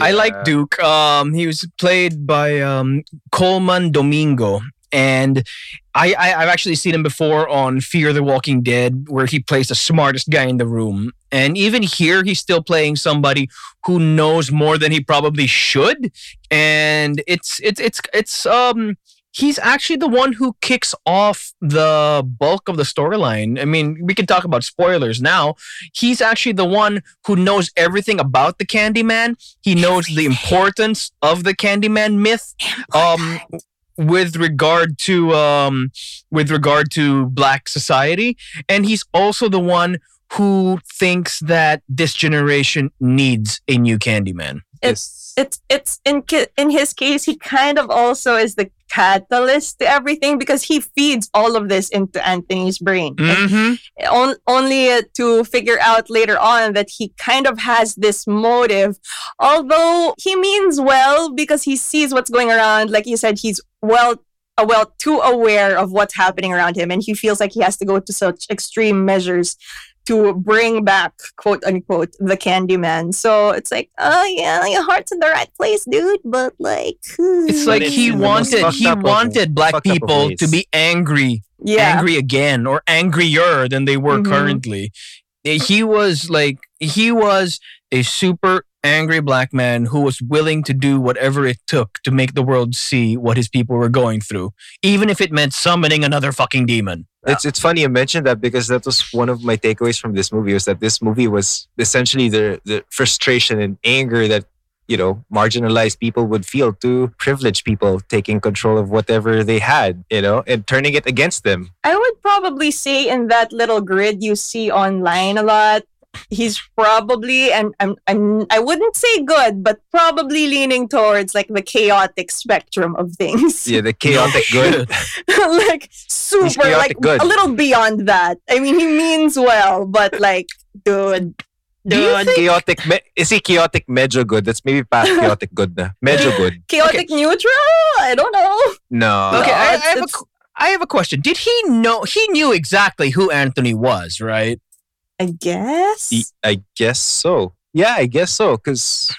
I like Duke. Um, he was played by um, Colman Domingo, and I, I I've actually seen him before on Fear the Walking Dead, where he plays the smartest guy in the room. And even here, he's still playing somebody who knows more than he probably should. And it's it's it's it's um he's actually the one who kicks off the bulk of the storyline. I mean, we can talk about spoilers now. He's actually the one who knows everything about the Candyman. He knows the importance of the Candyman myth. Um, with regard to um, with regard to Black society, and he's also the one who thinks that this generation needs a new Candyman. It's it's it's in in his case, he kind of also is the catalyst to everything because he feeds all of this into Anthony's brain. Mm-hmm. on, only uh, to figure out later on that he kind of has this motive although he means well because he sees what's going around like you said he's well uh, well too aware of what's happening around him and he feels like he has to go to such extreme measures to bring back quote unquote the candyman so it's like oh yeah your heart's in the right place dude but like It's like it's he in the most wanted he wanted black fucked up of people to be angry yeah angry again or angrier than they were Mhm. currently. Eh, He was like he was a super angry black man who was willing to do whatever it took to make the world see what his people were going through, even if it meant summoning another fucking demon. It's it's funny you mentioned that because that was one of my takeaways from this movie was that this movie was essentially the the frustration and anger that you know marginalized people would feel to privileged people taking control of whatever they had, you know, and turning it against them. I would probably say in that little grid you see online a lot, he's probably and I'm, I'm I wouldn't say good, but probably leaning towards like the chaotic spectrum of things. Yeah, the chaotic good. like super like good. a little beyond that. I mean he means well, but like dude, Do you Dude, think- Chaotic, me- is he chaotic medyo good? That's maybe past chaotic good na. Medyo good. chaotic neutral? I don't know. No. Okay, I, I have a, it's- qu- I have a question. Did he know? He knew exactly who Anthony was, right? I guess. I guess so. Yeah, I guess so. Because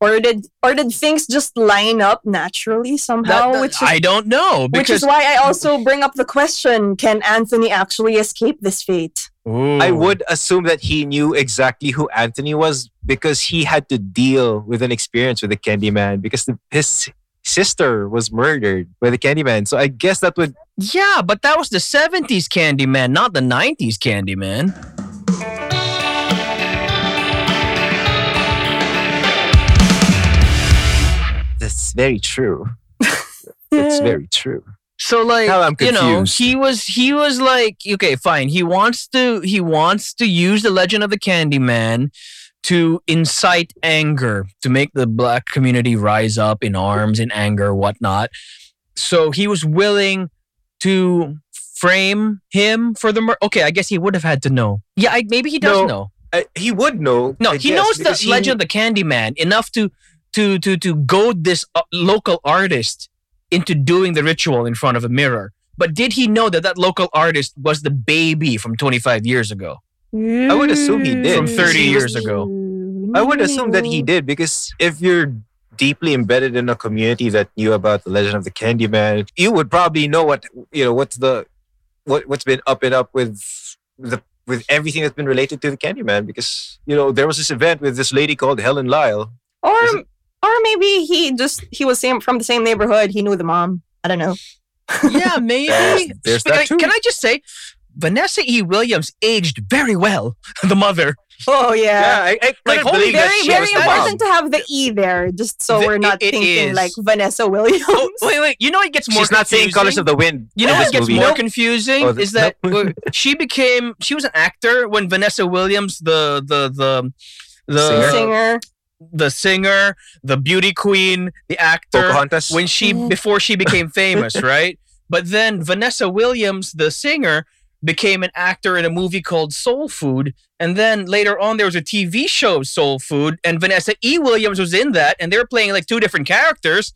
or did or did things just line up naturally somehow? that- which is I don't know which is why I also bring up the question: Can Anthony actually escape this fate? I would assume that he knew exactly who Anthony was because he had to deal with an experience with the Candyman because the, his sister was murdered by the Candyman. So I guess that would. Yeah, but that was the '70s Candyman, not the '90s Candyman. Very true. it's very true. So like you know, he was he was like okay, fine. He wants to he wants to use the legend of the Candyman to incite anger, to make the black community rise up in arms, in anger, whatnot. So he was willing to frame him for the murder. Okay, I guess he would have had to know. Yeah, I, maybe he does No, know. Uh, he would know. No, I he guess, knows the he- legend of the Candyman enough to to to to goad this uh, local artist into doing the ritual in front of a mirror. But did he know that that local artist was the baby from 25 years ago? I would assume he did. From 30 years ago. I would assume that he did because if you're deeply embedded in a community that knew about the legend of the Candyman, you would probably know what you know. What's the what what's been up and up with the with everything that's been related to the Candyman because you know there was this event with this lady called Helen Lyle. Or Is it- or maybe he just he was same from the same neighborhood. He knew the mom. I don't know. Yeah, maybe. There's- there's that too. Can I just say, Vanessa E. Williams aged very well. The mother. Oh yeah. I, I Like, holy believe that Very she very was the important mom. to have the E there, just so The- we're not it- it thinking is. like Vanessa oh, Williams. Oh, wait, wait. You know it gets more She's not saying confusing? Colors of the Wind. You know what gets movie. more Nope. confusing Oh, the- is that nope. she became she was an actor when Vanessa Williams, the the the the Singer? Singer. The singer, the beauty queen, the actor, Pocahontas. when she before she became famous, right? But then Vanessa Williams, the singer, became an actor in a movie called Soul Food, and then later on there was a TV show Soul Food, and Vanessa E. Williams was in that, and they were playing like two different characters.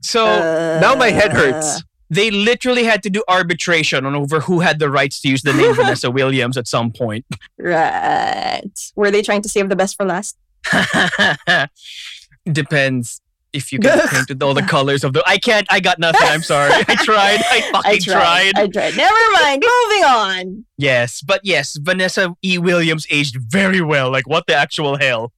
So Uh, now my head hurts. they literally had to do arbitration on over who had the rights to use the name Vanessa Williams at some point. Right. Were they trying to save the best for last? Depends if you get painted all the colors of the. I can't. I got nothing. I'm sorry. I tried. I fucking I tried. I tried. Never mind. Moving on. Yes, but yes, Vanessa E. Williams aged very well. Like what the actual hell?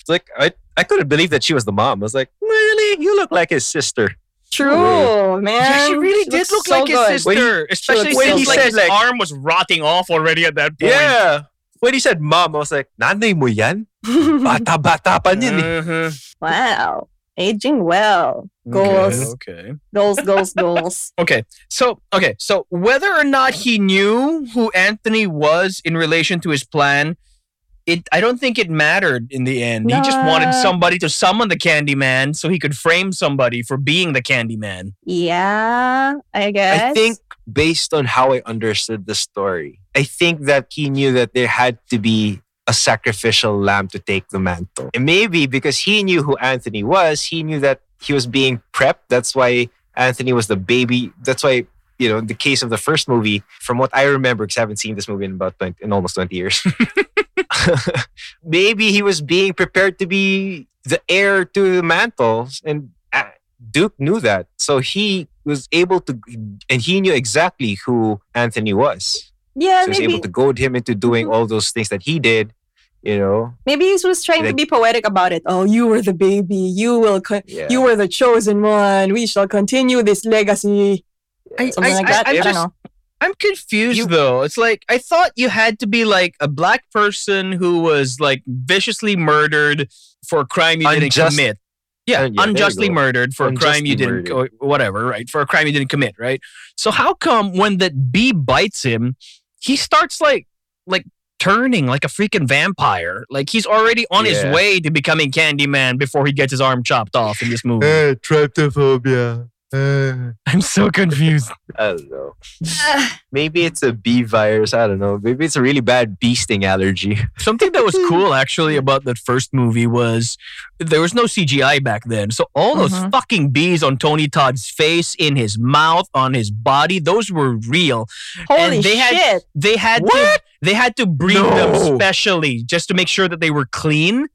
It's like I, I couldn't believe that she was the mom. I was like, really? You look like his sister. True, man. yeah, she really did look so like his sister, When he- especially looks when so he good. said his like- arm was rotting off already at that point. Yeah. When he said mom, I was like, nanay mo yan? Bata-bata pa niyan eh. Mhm. wow. Aging well. Goals. Okay. Goals, goals, goals. Okay. So okay. So whether or not he knew who Anthony was in relation to his plan, it I don't think it mattered in the end. He just wanted somebody to summon the Candyman so he could frame somebody for being the Candyman. Yeah, I guess. I think based on how I understood the story, I think that he knew that there had to be a sacrificial lamb to take the mantle. And maybe because he knew who Anthony was, he knew that he was being prepped. That's why Anthony was the baby. That's why, you know, in the case of the first movie, from what I remember, because I haven't seen this movie in about 20, in almost 20 years. maybe he was being prepared to be the heir to the mantles and uh, Duke knew that. So he was able to, and he knew exactly who Anthony was. Yeah, So he was maybe able to goad him into doing Mhm. all those things that he did, you know? maybe he was trying to be poetic about it. Oh, you were the baby. You will. Co- Yeah. You were the chosen one. We shall continue this legacy. I, Something like that. I, am don't just. I'm confused You- though. It's like I thought you had to be like a black person who was like viciously murdered for a crime you didn't Unjust- commit. Uh, Yeah, yeah, there you unjustly murdered for a crime you didn't, or whatever, right? For a crime you didn't commit, right? So how come when that bee bites him, he starts like, like turning like a freaking vampire? Like he's already on his way to becoming Candyman before he gets his arm chopped off in this movie. tryptophobia. Uh, I'm so confused. I don't know. Maybe it's a bee virus. I don't know. Maybe it's a really bad bee sting allergy. Something that was cool actually about that first movie was there was no CGI back then. So all those Mhm. fucking bees on Tony Todd's face, in his mouth, on his body, those were real. Holy they had- shit! They had to What? they had to breed them specially just to make sure that they were clean.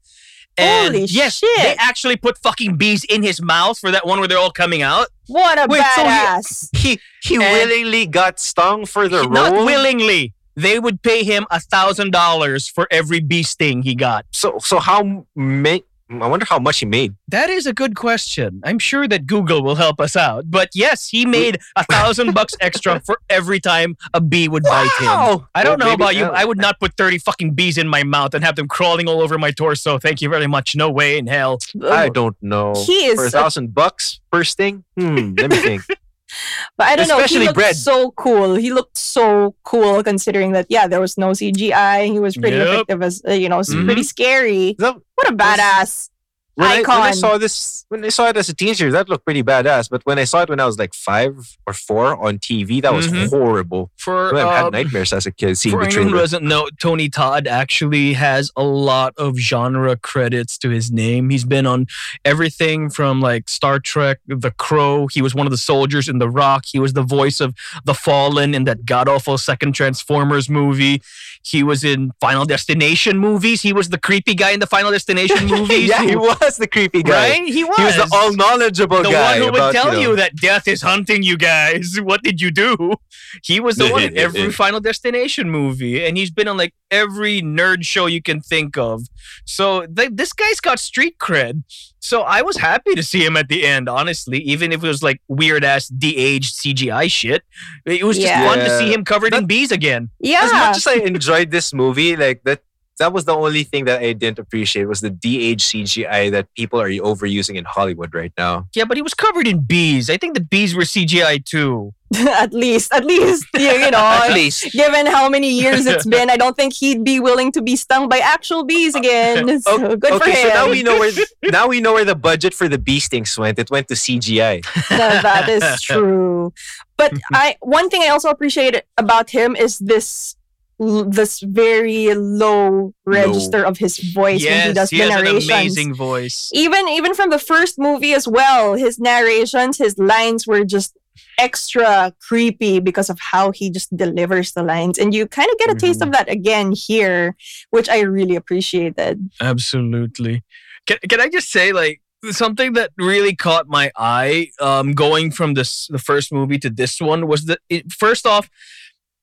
And Holy yes, shit. they actually put fucking bees in his mouth for that one where they're all coming out. What a Wait, so he- badass! He he willingly got stung for the He- role. Not willingly. They would pay him a thousand dollars for every bee sting he got. So so how ma- I wonder how much he made. That is a good question. I'm sure that Google will help us out. But yes, he made a thousand bucks extra for every time a bee would bite him. I don't Well, know maybe- about you. I would not put 30 fucking bees in my mouth and have them crawling all over my torso. Thank you very much. No way in hell. I don't know. He is for a a- thousand bucks first thing. Hmm. Let me think. But I don't know. Especially He looked bread. so cool. He looked so cool considering that yeah, there was no CGI. He was pretty Yep. effective as uh, you know, Mhm. pretty scary. What a badass! When I, when I saw this, when I saw it as a teenager, that looked pretty badass. But when I saw it when I was like five or four on TV, that was Mhm. horrible. For, I had uh, nightmares as a kid seeing for the anyone who doesn't know, Tony Todd actually has a lot of genre credits to his name. He's been on everything from like Star Trek, The Crow. He was one of the soldiers in The Rock. He was the voice of the Fallen in that god awful second Transformers movie. He was in Final Destination movies. He was the creepy guy in the Final Destination movies. yeah, he who- was the creepy guy. Right? He was. He was the all knowledgeable the guy. one who would about, tell know, you that death is hunting you guys. What did you do? He was the one in every Final Destination movie, and he's been on like every nerd show you can think of. So th- this guy's got street cred. So I was happy to see him at the end, honestly, even if it was like weird ass de-aged CGI shit. It was just Yeah. fun to see him covered in bees again. Yeah, As much as I enjoyed this movie, like that that was the only thing that I didn't appreciate was the DH CGI that people are overusing in Hollywood right now. Yeah, but he was covered in bees. I think the bees were CGI too. at least, at least, you, you know, At least. given how many years it's been, I don't think he'd be willing to be stung by actual bees uh, again. So good for okay, him. so now we know where now we know where the budget for the bee stings went. It went to CGI. No, that is true. But I one thing I also appreciate about him is this l- this very low register of his voice when he does he the has an narrations. amazing voice. Even even from the first movie as well, his narrations, his lines were just extra creepy because of how he just delivers the lines and you kind of get a taste Mm-hmm. of that again here which i really appreciated Absolutely. Can, can I just say, like, something that really caught my eye um, going from this the first movie to this one was that, it, first off,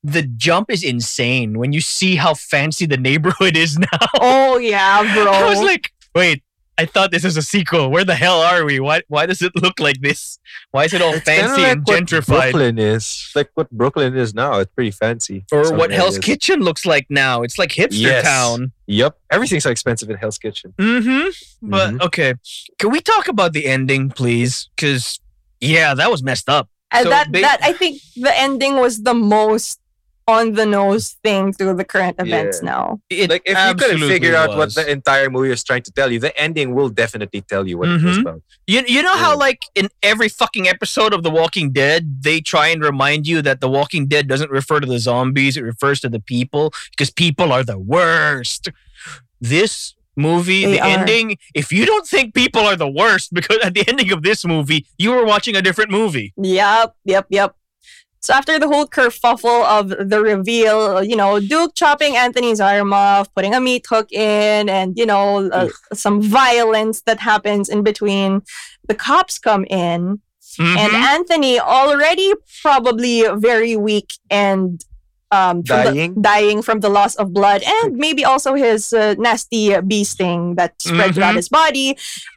the jump is insane when you see how fancy the neighborhood is now. oh yeah bro I was like, wait, I thought this is a sequel. Where the hell are we? Why, why does it look like this? Why is it all It's fancy like and what gentrified? Brooklyn is like what Brooklyn is now. It's pretty fancy. Or Some what Hell's. Kitchen looks like now. It's like hipster Yes. town. Yep, everything's so expensive in Hell's Kitchen. Mm-hmm. But Mhm. okay, can we talk about the ending, please? Because yeah, that was messed up. And So that ba- that I think the ending was the most on the nose thing to the current events Yeah. now. It like if you couldn't absolutely figure out what the entire movie was trying to tell you, the ending will definitely tell you what it was Mhm. about. you you know how like in every fucking episode of The Walking Dead, they try and remind you that The Walking Dead doesn't refer to the zombies; it refers to the people because people are the worst. This movie, They the are. ending. If you don't think people are the worst, because at the ending of this movie, you were watching a different movie. Yep, yep, yep. So after the whole kerfuffle of the reveal, you know, Duke chopping Anthony's arm off, putting a meat hook in, and you know, uh, some violence that happens in between, the cops come in, and Mhm. Anthony already probably very weak and um, from the- Dying? dying from the loss of blood, and maybe also his uh, nasty bee sting that spread throughout Mhm. his body.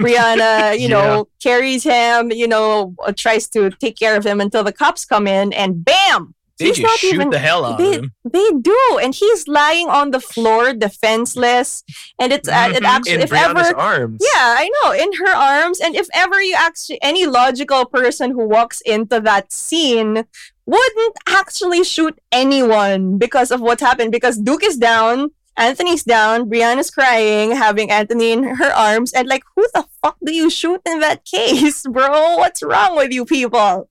Brianna, you know, carries him, you know, uh, tries to take care of him until the cops come in, and bam, they he's not shoot even. the hell out they, of him. they do, and he's lying on the floor, defenseless, and it's uh, it Mhm. actually In if Brianna's ever arms. yeah, I know, in her arms. And if ever you actually, any logical person who walks into that scene wouldn't actually shoot anyone because of what happened, because Duke is down Anthony's down, Brianna's crying, having Anthony in her arms, and like, who the fuck do you shoot in that case, bro? What's wrong with you people?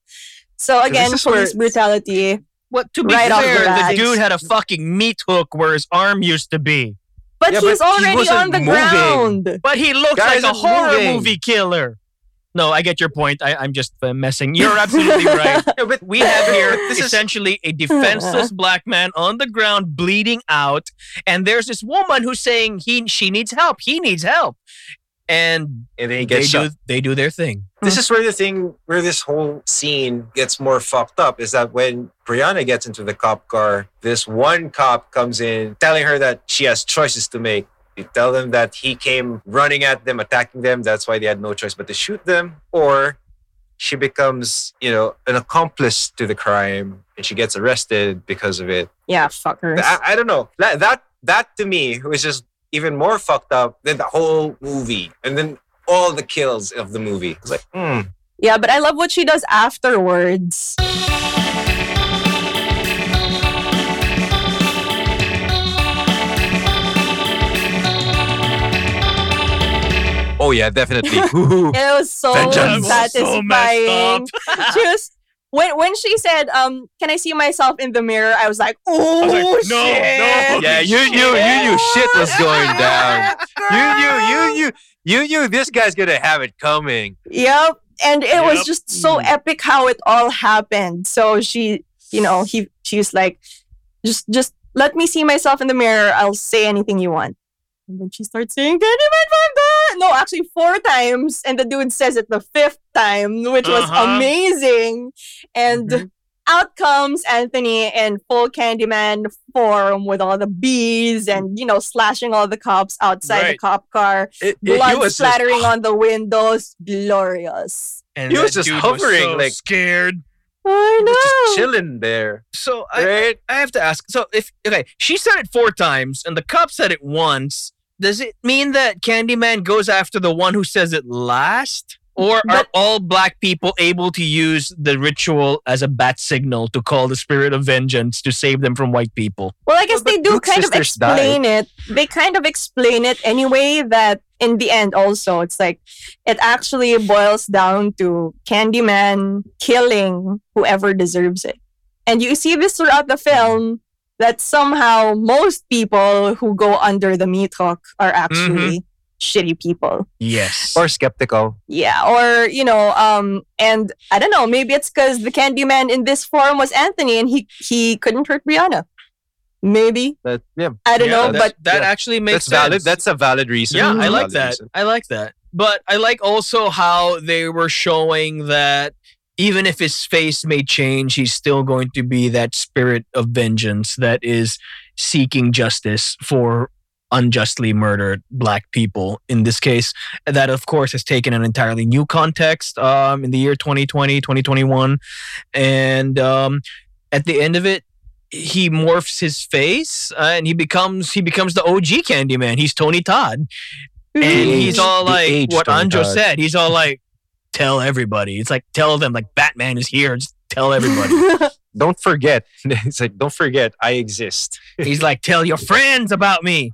So again, this where- police brutality. What to be Right off the fair, the, bat. dude had a fucking meat hook where his arm used to be. But Yeah, he's but already wasn't on the moving. ground. But he looks Guy like a horror moving. movie killer. No, I get your point. I, I'm just uh, messing. You're absolutely right. Yeah, but We have here This is- essentially a defenseless black man on the ground bleeding out, and there's this woman who's saying he she needs help. He needs help, and and then he they gets shot. do they do their thing. This is where the thing, where this whole scene gets more fucked up, is that when Brianna gets into the cop car, this one cop comes in telling her that she has choices to make. You tell them that he came running at them, attacking them. That's why they had no choice but to shoot them. Or she becomes, you know, an accomplice to the crime and she gets arrested because of it. Yeah, fuckers. I, I don't know. That, that that to me was just even more fucked up than the whole movie. And then all the kills of the movie. It's like, hmm. Yeah, but I love what she does afterwards. Oh yeah, definitely. It was so Vengeance. That was so satisfying. messed she was when when she said, um, can I see myself in the mirror? I was like, oh was like, no, shit. no. yeah, you knew you knew shit was going down. You knew you knew you knew this guy's gonna have it coming. Yep. And it was just so Mm. epic how it all happened. So she, you know, he she was like, just just let me see myself in the mirror. I'll say anything you want. And then she starts saying, Candyman five times. No, actually four times. And the dude says it the fifth time, which was Uh-huh. amazing. And Mhm. out comes Anthony in full Candyman form with all the bees and, you know, slashing all the cops outside the cop car It, blood splattering on the windows. Glorious. And He was just dude hovering, so like- scared. I know. just chilling there, So I, right? I have to ask. So if okay, she said it four times and the cop said it once. Does it mean that Candyman goes after the one who says it last? Or are But- all black people able to use the ritual as a bat signal to call the spirit of vengeance to save them from white people? Well, I guess Well, they do Duke's kind of sisters died. explain it. They kind of explain it anyway that in the end also it's like it actually boils down to Candyman killing whoever deserves it. And you see this throughout the film that somehow most people who go under the meat hook are actually shitty people. Yes. Or skeptical. Yeah, or you know, um, and I don't know, maybe it's because the Candyman in this form was Anthony, and he he couldn't hurt Brianna. Maybe That yeah, I don't Yeah, know, that, but that yeah. actually makes that's valid. That's a valid reason. Yeah, I That's a like that. reason. I like that. But I like also how they were showing that even if his face may change, he's still going to be that spirit of vengeance that is seeking justice for unjustly murdered black people in this case that of course has taken an entirely new context um, in the year 2020 2021 and um, at the end of it he morphs his face uh, and he becomes he becomes the OG Candyman. He's Tony Todd, and he's all like what Anjo said. He's all like, tell everybody. It's like tell them like Batman is here. Just tell everybody. Don't forget. It's like don't forget I exist. he's like tell your friends about me.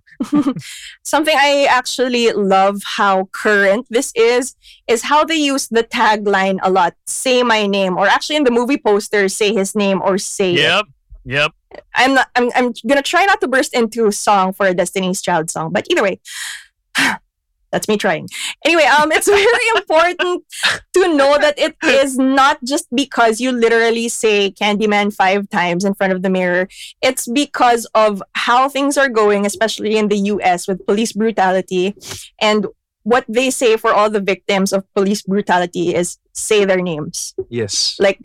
something I actually love how current this is is how they use the tagline a lot. Say my name, or actually in the movie poster, say his name or say it. Yep, yep. I'm not. I'm. I'm gonna try not to burst into song for a Destiny's Child song, but either way, that's me trying. Anyway, um, it's very important to know that it is not just because you literally say Candyman five times in front of the mirror. It's because of how things are going, especially in the U.S. with police brutality, and what they say for all the victims of police brutality is say their names Yes. like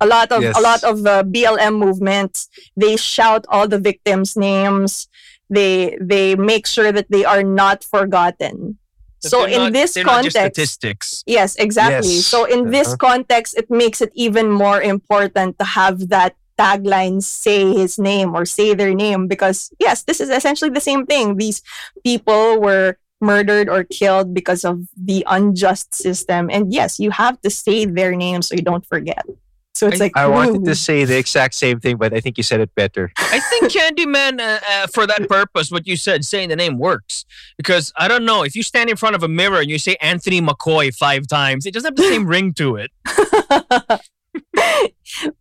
a lot of Yes. a lot of the BLM movements they shout all the victims names they they make sure that they are not forgotten so in not- this they're not just context statistics. yes exactly Yes. so in this Uh-huh. context it makes it even more important to have that tagline say his name or say their name because yes this is essentially the same thing these people were murdered or killed because of the unjust system and yes you have to say their name so you don't forget So it's I- like I wanted ooh. to say the exact same thing, but I think you said it better. I think Candyman, uh, uh, for that purpose, what you said, saying the name works. Because I don't know, if you stand in front of a mirror and you say Anthony McCoy five times, it doesn't have the same ring to it.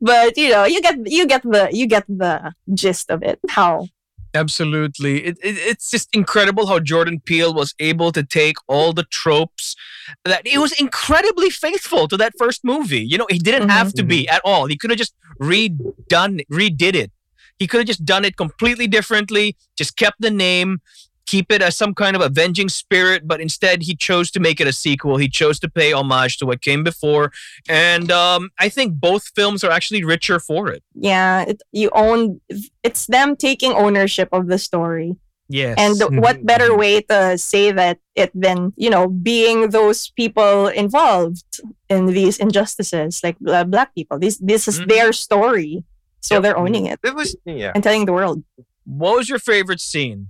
but you know, you get you get the you get the gist of it. How Absolutely. It, it, it's just incredible how Jordan Peele was able to take all the tropes that he was incredibly faithful to that first movie. You know, he didn't have to be at all. He could have just redone redid it. He could have just done it completely differently, just kept the name, keep it as some kind of avenging spirit, but instead he chose to make it a sequel. He chose to pay homage to what came before. And um, I think both films are actually richer for it. yeah, it, you own it's them taking ownership of the story. Yes. And Mhm, what better mhm. way to say that it than you know being those people involved in these injustices, like uh, black people. This this is Mhm. their story, so Yep. they're owning it It was yeah. and telling the world. what was your favorite scene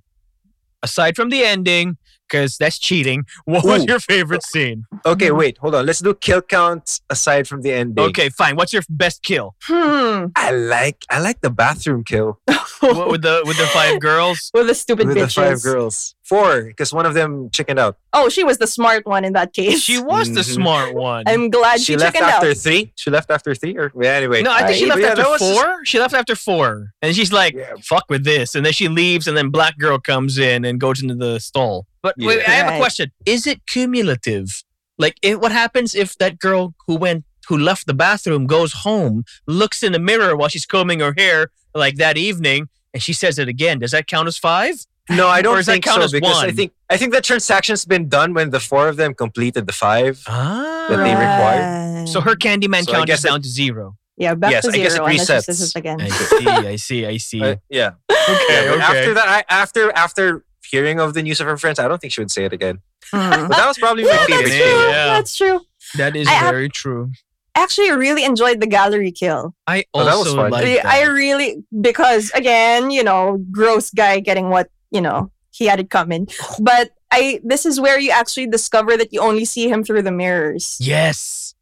aside from the ending because that's cheating what was your favorite scene Okay, wait, hold on. Let's do kill counts aside from the ending. okay fine what's your best kill Hmm. I like I like the bathroom kill what, with the with the five girls With the stupid with the five girls. Four, because one of them chickened out. Oh, she was the smart one in that case. she was the Mhm. smart one I'm glad she, She left chickened after out. three. She left after three, or yeah, anyway. no, I think she left Yeah, after that was just- four. She left after four, and she's like, Yeah. "Fuck with this," and then she leaves, and then Black Girl comes in and goes into the stall. But wait, I have a question: Is it cumulative? Like, if, what happens if that girl who went, who left the bathroom, goes home, looks in the mirror while she's combing her hair, like that evening, and she says it again? Does that count as five? No, I don't think so as because I think I think the transaction's been done when the four of them completed the five. Ah, That they required. So her Candyman So I count is guess it- down to zero. yeah, back Yes, to I guess it unless she resets. says it again. I see, I see, I see. Uh, yeah. okay, Yeah, okay. After that, I, after after hearing of the news of her friends, I don't think she would say it again. Hmm. But that was probably my yeah, favorite. that's Yeah, true. yeah. That's true. that is I have- very true. Actually, I really enjoyed the gallery kill. I Oh, that was also fun. like I- I really because again, you know, gross guy getting what you know he had it coming. But I this is where you actually discover that you only see him through the mirrors, Yes.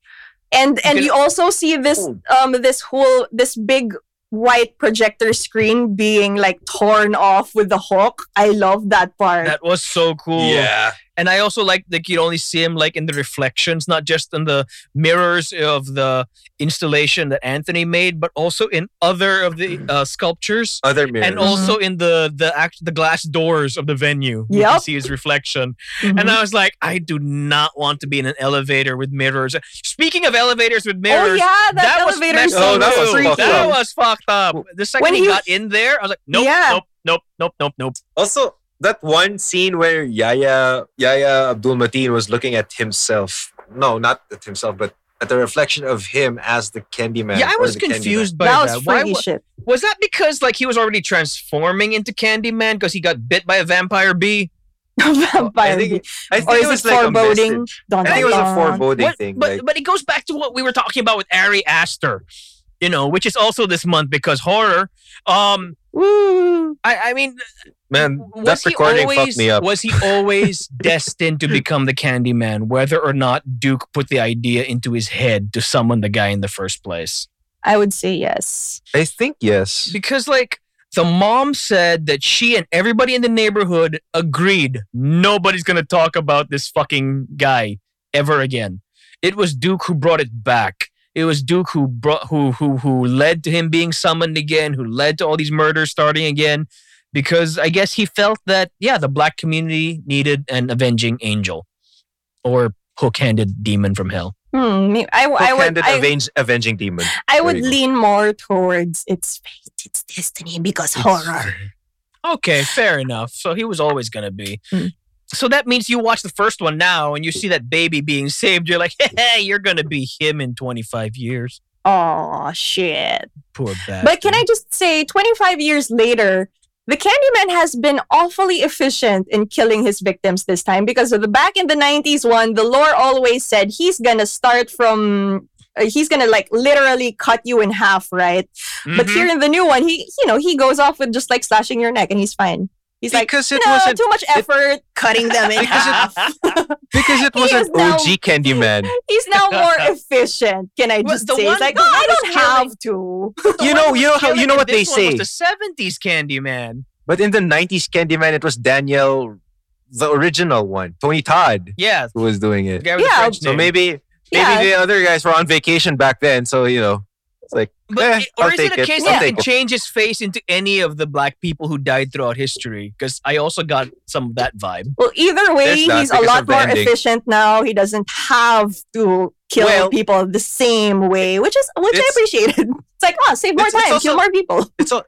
and and you also see this Oh. um this whole this big white projector screen being like torn off with the hook. I love that part. That was so cool. Yeah. And I also like that you only see him like in the reflections, not just in the mirrors of the installation that Anthony made, but also in other of the uh, sculptures. Other mirrors. And also in the the act the glass doors of the venue, you can Yep. see his reflection. Mhm. And I was like, I do not want to be in an elevator with mirrors. Speaking of elevators with mirrors, oh mirrors, yeah, that, was elevator messed scene Oh, that was was freaky. fucked that up. was fucked up. The second When he, he- got in there, I was like, nope, Yeah. nope, nope, nope, nope, nope. Also, that one scene where Yahya Yahya Abdul Mateen was looking at himself. No, not at himself, but at the reflection of him as the Candyman. Yeah, I was confused by that that. was Why shit. Was that because like he was already transforming into Candyman because he got bit by a vampire bee? Vampire. I think, I think or it is was it like foreboding? message. Dun, I think it was a foreboding What- thing. but like, but it goes back to what we were talking about with Ari Aster, you know, which is also this month because horror. Um, Woo. I I mean, man, was that he recording always fucked me up. was he always destined to become the Candyman, whether or not Duke put the idea into his head to summon the guy in the first place? I would say yes. I think yes. because like the mom said that she and everybody in the neighborhood agreed nobody's gonna talk about this fucking guy ever again. It was Duke who brought it back. It was Duke who brought who who who led to him being summoned again, who led to all these murders starting again. Because I guess he felt that yeah, the black community needed an avenging angel, or hook-handed demon from hell. Hmm. I, I would. Hook-handed I, avenge, avenging demon. I There would lean more towards it's fate, it's destiny because horror. Okay, fair enough. So he was always gonna be. Hmm. So that means you watch the first one now and you see that baby being saved. You're like, hey, you're gonna be him in 25 years. Oh shit! Poor bastard. But can I just say, 25 years later, the Candyman has been awfully efficient in killing his victims this time because of the back in the 90s one, the lore always said he's gonna start from. Uh, he's gonna like literally cut you in half, right? But Mhm. here in the new one, he you know he goes off with just like slashing your neck and he's fine. He's like, because it no, wasn't too much effort cutting them in Because it- half. because it wasn't is now- OG Candyman. He's now more efficient. Can I just the say? one- He's like, the oh, one I don't have to. You know, you know how you know what they This one was say. the seventies Candyman. But in the '90s Candyman, it was Daniel, the original one, Tony Todd, Yeah, who was doing it. guy with the Yeah, So maybe maybe Yeah. the other guys were on vacation back then. So you know, it's like But eh, or I'll is it a case I'll that he can change his face into any of the black people who died throughout history? Because I also got some of that vibe. Well, either way, There's he's a lot more ending. efficient now. He doesn't have to kill Well- people the same way, which is which I It's- appreciated. It's like, oh, save more It's- it's time, kill more people. it's al-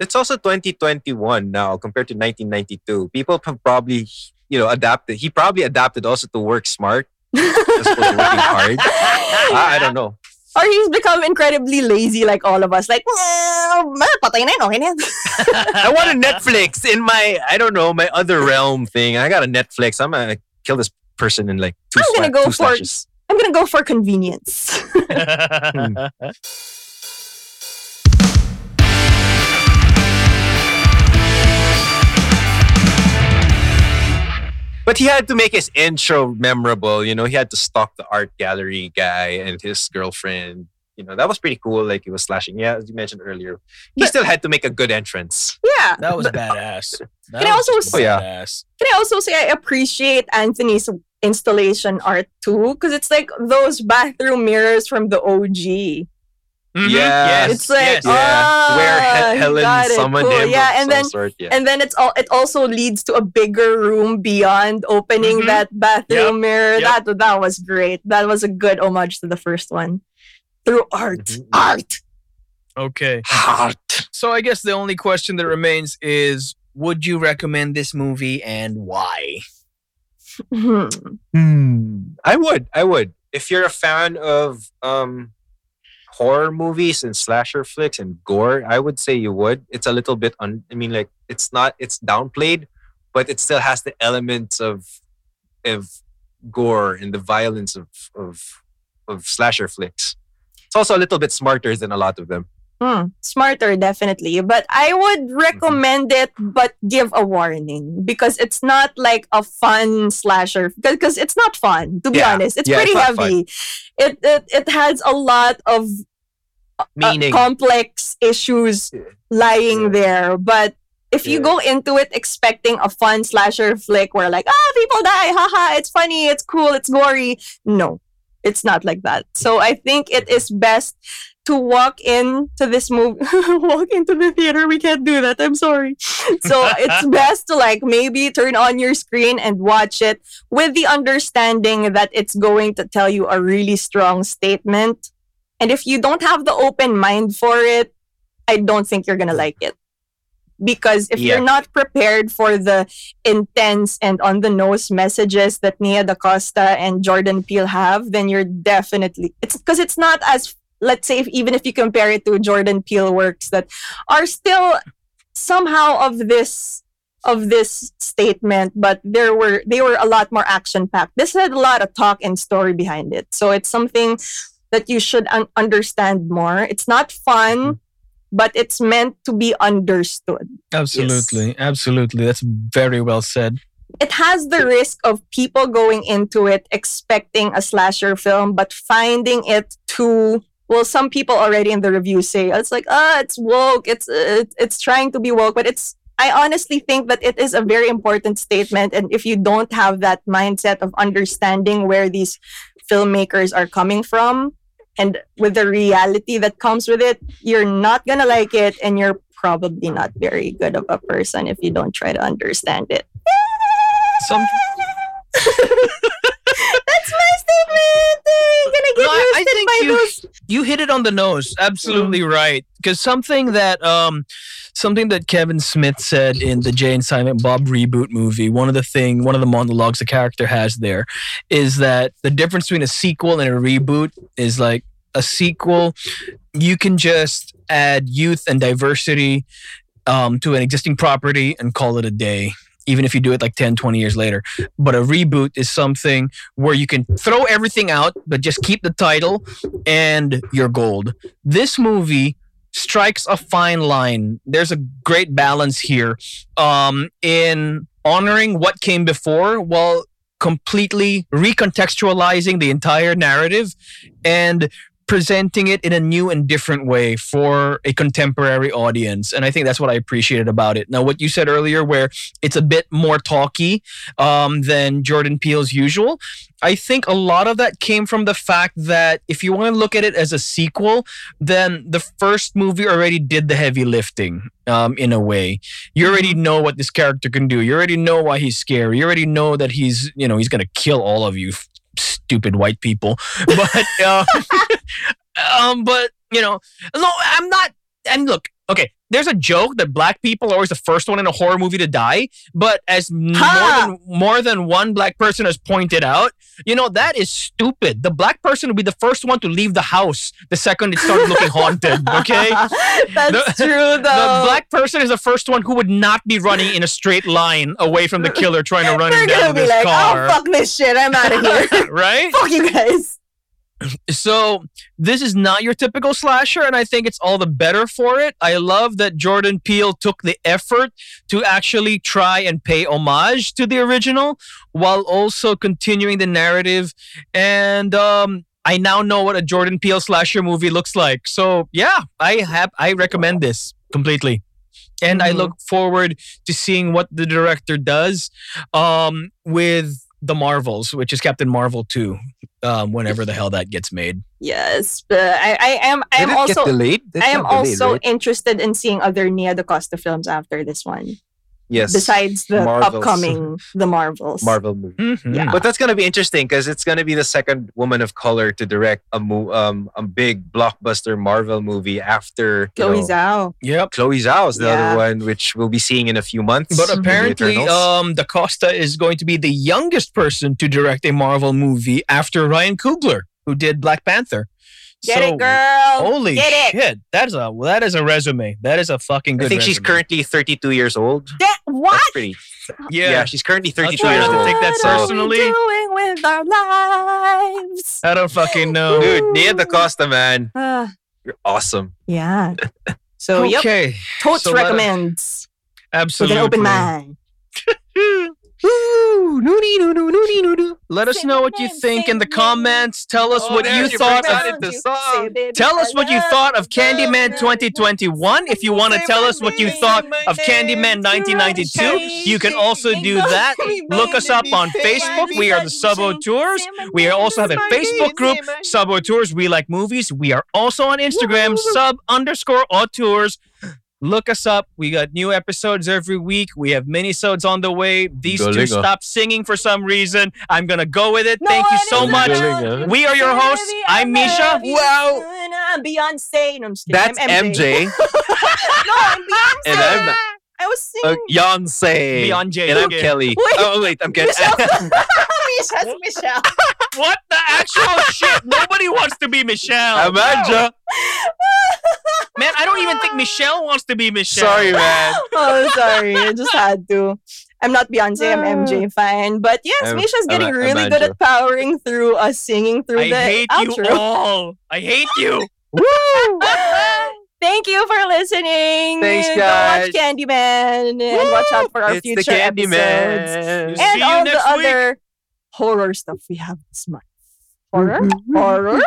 it's also 2021 now compared to 1992. People have probably you know adapted. He probably adapted also to work smart. opposed to working hard. I, I don't know. Or he's become incredibly lazy like all of us. Like, hmm, "Well, patay na yun, okay na yan." I want a Netflix in my I don't know my other realm thing. I got a Netflix. I'm gonna kill this person in like two, I'm gonna sla- go two for- slashes. I'm gonna go for convenience. Hmm. But he had to make his intro memorable. You know, he had to stalk the art gallery guy and his girlfriend. You know, that was pretty cool. Like he was slashing. Yeah, as you mentioned earlier, he But- still had to make a good entrance. yeah. that was But badass. That Can I was also just Oh, yeah. badass. Can I also say I appreciate Anthony's installation art too? Because it's like those bathroom mirrors from the OG. Mhm. Yes. yes, It's like, yes. ah, Where he he- Helen got it, summoned cool. him. Yeah, of and some then sort. Yeah. and then it's all it also leads to a bigger room beyond opening Mhm. that bathroom mirror. Yep. That that was great. That was a good homage to the first one. Through art. Mhm. Art. Okay. Heart. So I guess the only question that remains is would you recommend this movie and why? Hmm. Hmm. I would. I would. If you're a fan of um horror movies and slasher flicks and gore, I would say you would. It's a little bit un I mean like it's not it's downplayed, but it still has the elements of of gore and the violence of of of slasher flicks. It's also a little bit smarter than a lot of them. Hmm, smarter, definitely. But I would Mm-hmm. recommend it, but give a warning because it's not like a fun slasher. Because it's not fun, to be Yeah. honest. It's Yeah, pretty it's fun. heavy. It, it it has a lot of uh, Meaning. complex issues lying Yeah. there. But if you go into it expecting a fun slasher flick where like, ah, people die, haha, it's funny, it's cool, it's gory. No, it's not like that. So I think it is best to walk into this movie, walk into the theater. We can't do that. I'm sorry. So it's best to like maybe turn on your screen and watch it with the understanding that it's going to tell you a really strong statement. And if you don't have the open mind for it, I don't think you're gonna like it. Because if Yeah. you're not prepared for the intense and on the nose messages that Nia DaCosta and Jordan Peele have, then you're definitely it's because it's not as let's say if, even if you compare it to Jordan Peele works that are still somehow of this of this statement, but there were they were a lot more action packed. This had a lot of talk and story behind it, so it's something that you should un- understand more. It's not fun, mm-hmm. but it's meant to be understood. Absolutely. Absolutely. That's very well said. It has the risk of people going into it expecting a slasher film, but finding it too. Well, some people already in the review say it's like, ah, it's woke. It's uh, it's trying to be woke, but it's. I honestly think that it is a very important statement, and if you don't have that mindset of understanding where these filmmakers are coming from, and with the reality that comes with it, you're not gonna like it, and you're probably not very good of a person if you don't try to understand it. Some That's my statement. I'm gonna get No, I- I roasted think by you- those. you hit it on the nose absolutely Mm. right because something that um something that kevin smith said in the jay and silent bob reboot movie one of the thing one of the monologues the character has there is that the difference between a sequel and a reboot is like a sequel you can just add youth and diversity um, to an existing property and call it a day even if you do it like 10 20 years later but a reboot is something where you can throw everything out but just keep the title and you're gold. This movie strikes a fine line. There's a great balance here um, in honoring what came before while completely recontextualizing the entire narrative and presenting it in a new and different way for a contemporary audience. And i think that's what i appreciated about it. Now what you said earlier where it's a bit more talky um, than jordan peele's usual i think a lot of that came from the fact that if you want to look at it as a sequel then the first movie already did the heavy lifting um, in a way. You already know what this character can do. You already know why he's scary. You already know that he's you know he's gonna kill all of you stupid white people but uh, um but you know no i'm not and look okay there's a joke that black people are always the first one in a horror movie to die but as Ha! more than more than one black person has pointed out you know that is stupid the black person will be the first one to leave the house the second it started looking haunted okay That's The- true though. the black person is the first one who would not be running in a straight line away from the killer trying to run They're him down gonna be his like, oh, car oh fuck this shit, I'm out of here. right fuck you guys. So this is not your typical slasher and i think it's all the better for it. I love that jordan peele took the effort to actually try and pay homage to the original while also continuing the narrative. And um i now know what a jordan peele slasher movie looks like. So yeah i have i recommend this completely. And i Mhm. look forward to seeing what the director does um with the marvels which is captain marvel 2 um, whenever the hell that gets made Yes, but I, I am I Did am also get delayed? It I am got delayed, also right? interested in seeing other Nia DaCosta films after this one. Yes. Besides the Marvels. upcoming The Marvels. Marvel movie. Mhm. Yeah. But that's gonna be interesting because it's gonna be the second woman of color to direct a mo- um a big blockbuster Marvel movie after you Chloe know, Zhao. Yep. Chloe Zhao is the Yeah. other one, which we'll be seeing in a few months. But in the apparently, um, Da Costa is going to be the youngest person to direct a Marvel movie after Ryan Coogler, who did Black Panther. Get So, it, girl. Holy Get it. shit! That is a that is a resume. That is a fucking good. I think she's currently 32 years old. That, what? That's pretty. Yeah. Yeah, she's currently 32 try years not to old. take that What are we personally. doing with our lives? I don't fucking know. Dude, Nia DaCosta, man, Uh, you're awesome. yeah. So, yep. okay. Totes So let- recommends with Absolutely. an open mind. Let us know what you think in the comments. Tell us Oh, what you thought of out into song. Tell us what you thought of Candyman 2021. If you want to tell us what you thought of Candyman 1992, you can also do that. Look us up on Facebook. We are the Sub Auteurs. We also have a Facebook group, Sub Auteurs. We like movies. We are also on Instagram, sub underscore auteurs. Look us up. We got new episodes every week. We have minisodes on the way. These two Galing, stopped singing for some reason. I'm gonna go with it. No Thank you so much. Galing. We are your hosts. I'm Misha. Wow. I'm Beyonce. No, I'm. That's I'm MJ. no, I'm Beyonce. And I'm I was Uh, singing. Beyonce. Beyonce, And I'm okay. Kelly. Wait. Oh, wait, I'm Kelly. Michelle. Misha's Michelle. What the actual shit? Nobody wants to be Michelle. I'm Anjo. Man, I don't even think Michelle wants to be Michelle. Sorry, man. oh, sorry. I just had to. I'm not Beyonce. I'm MJ. Uh. Fine, but yes, I'm- Misha's getting I'm- I'm really good at powering through us singing through I the hate outro. you all. I hate you. Woo! Thank you for listening. Thanks, Go guys. watch Candyman and watch out for our It's the future episodes Candyman. See and you all the week. other horror stuff we have this month. Mm-hmm. Horror? horror?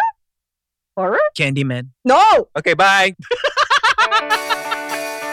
Horror? Candyman. No! Okay, bye.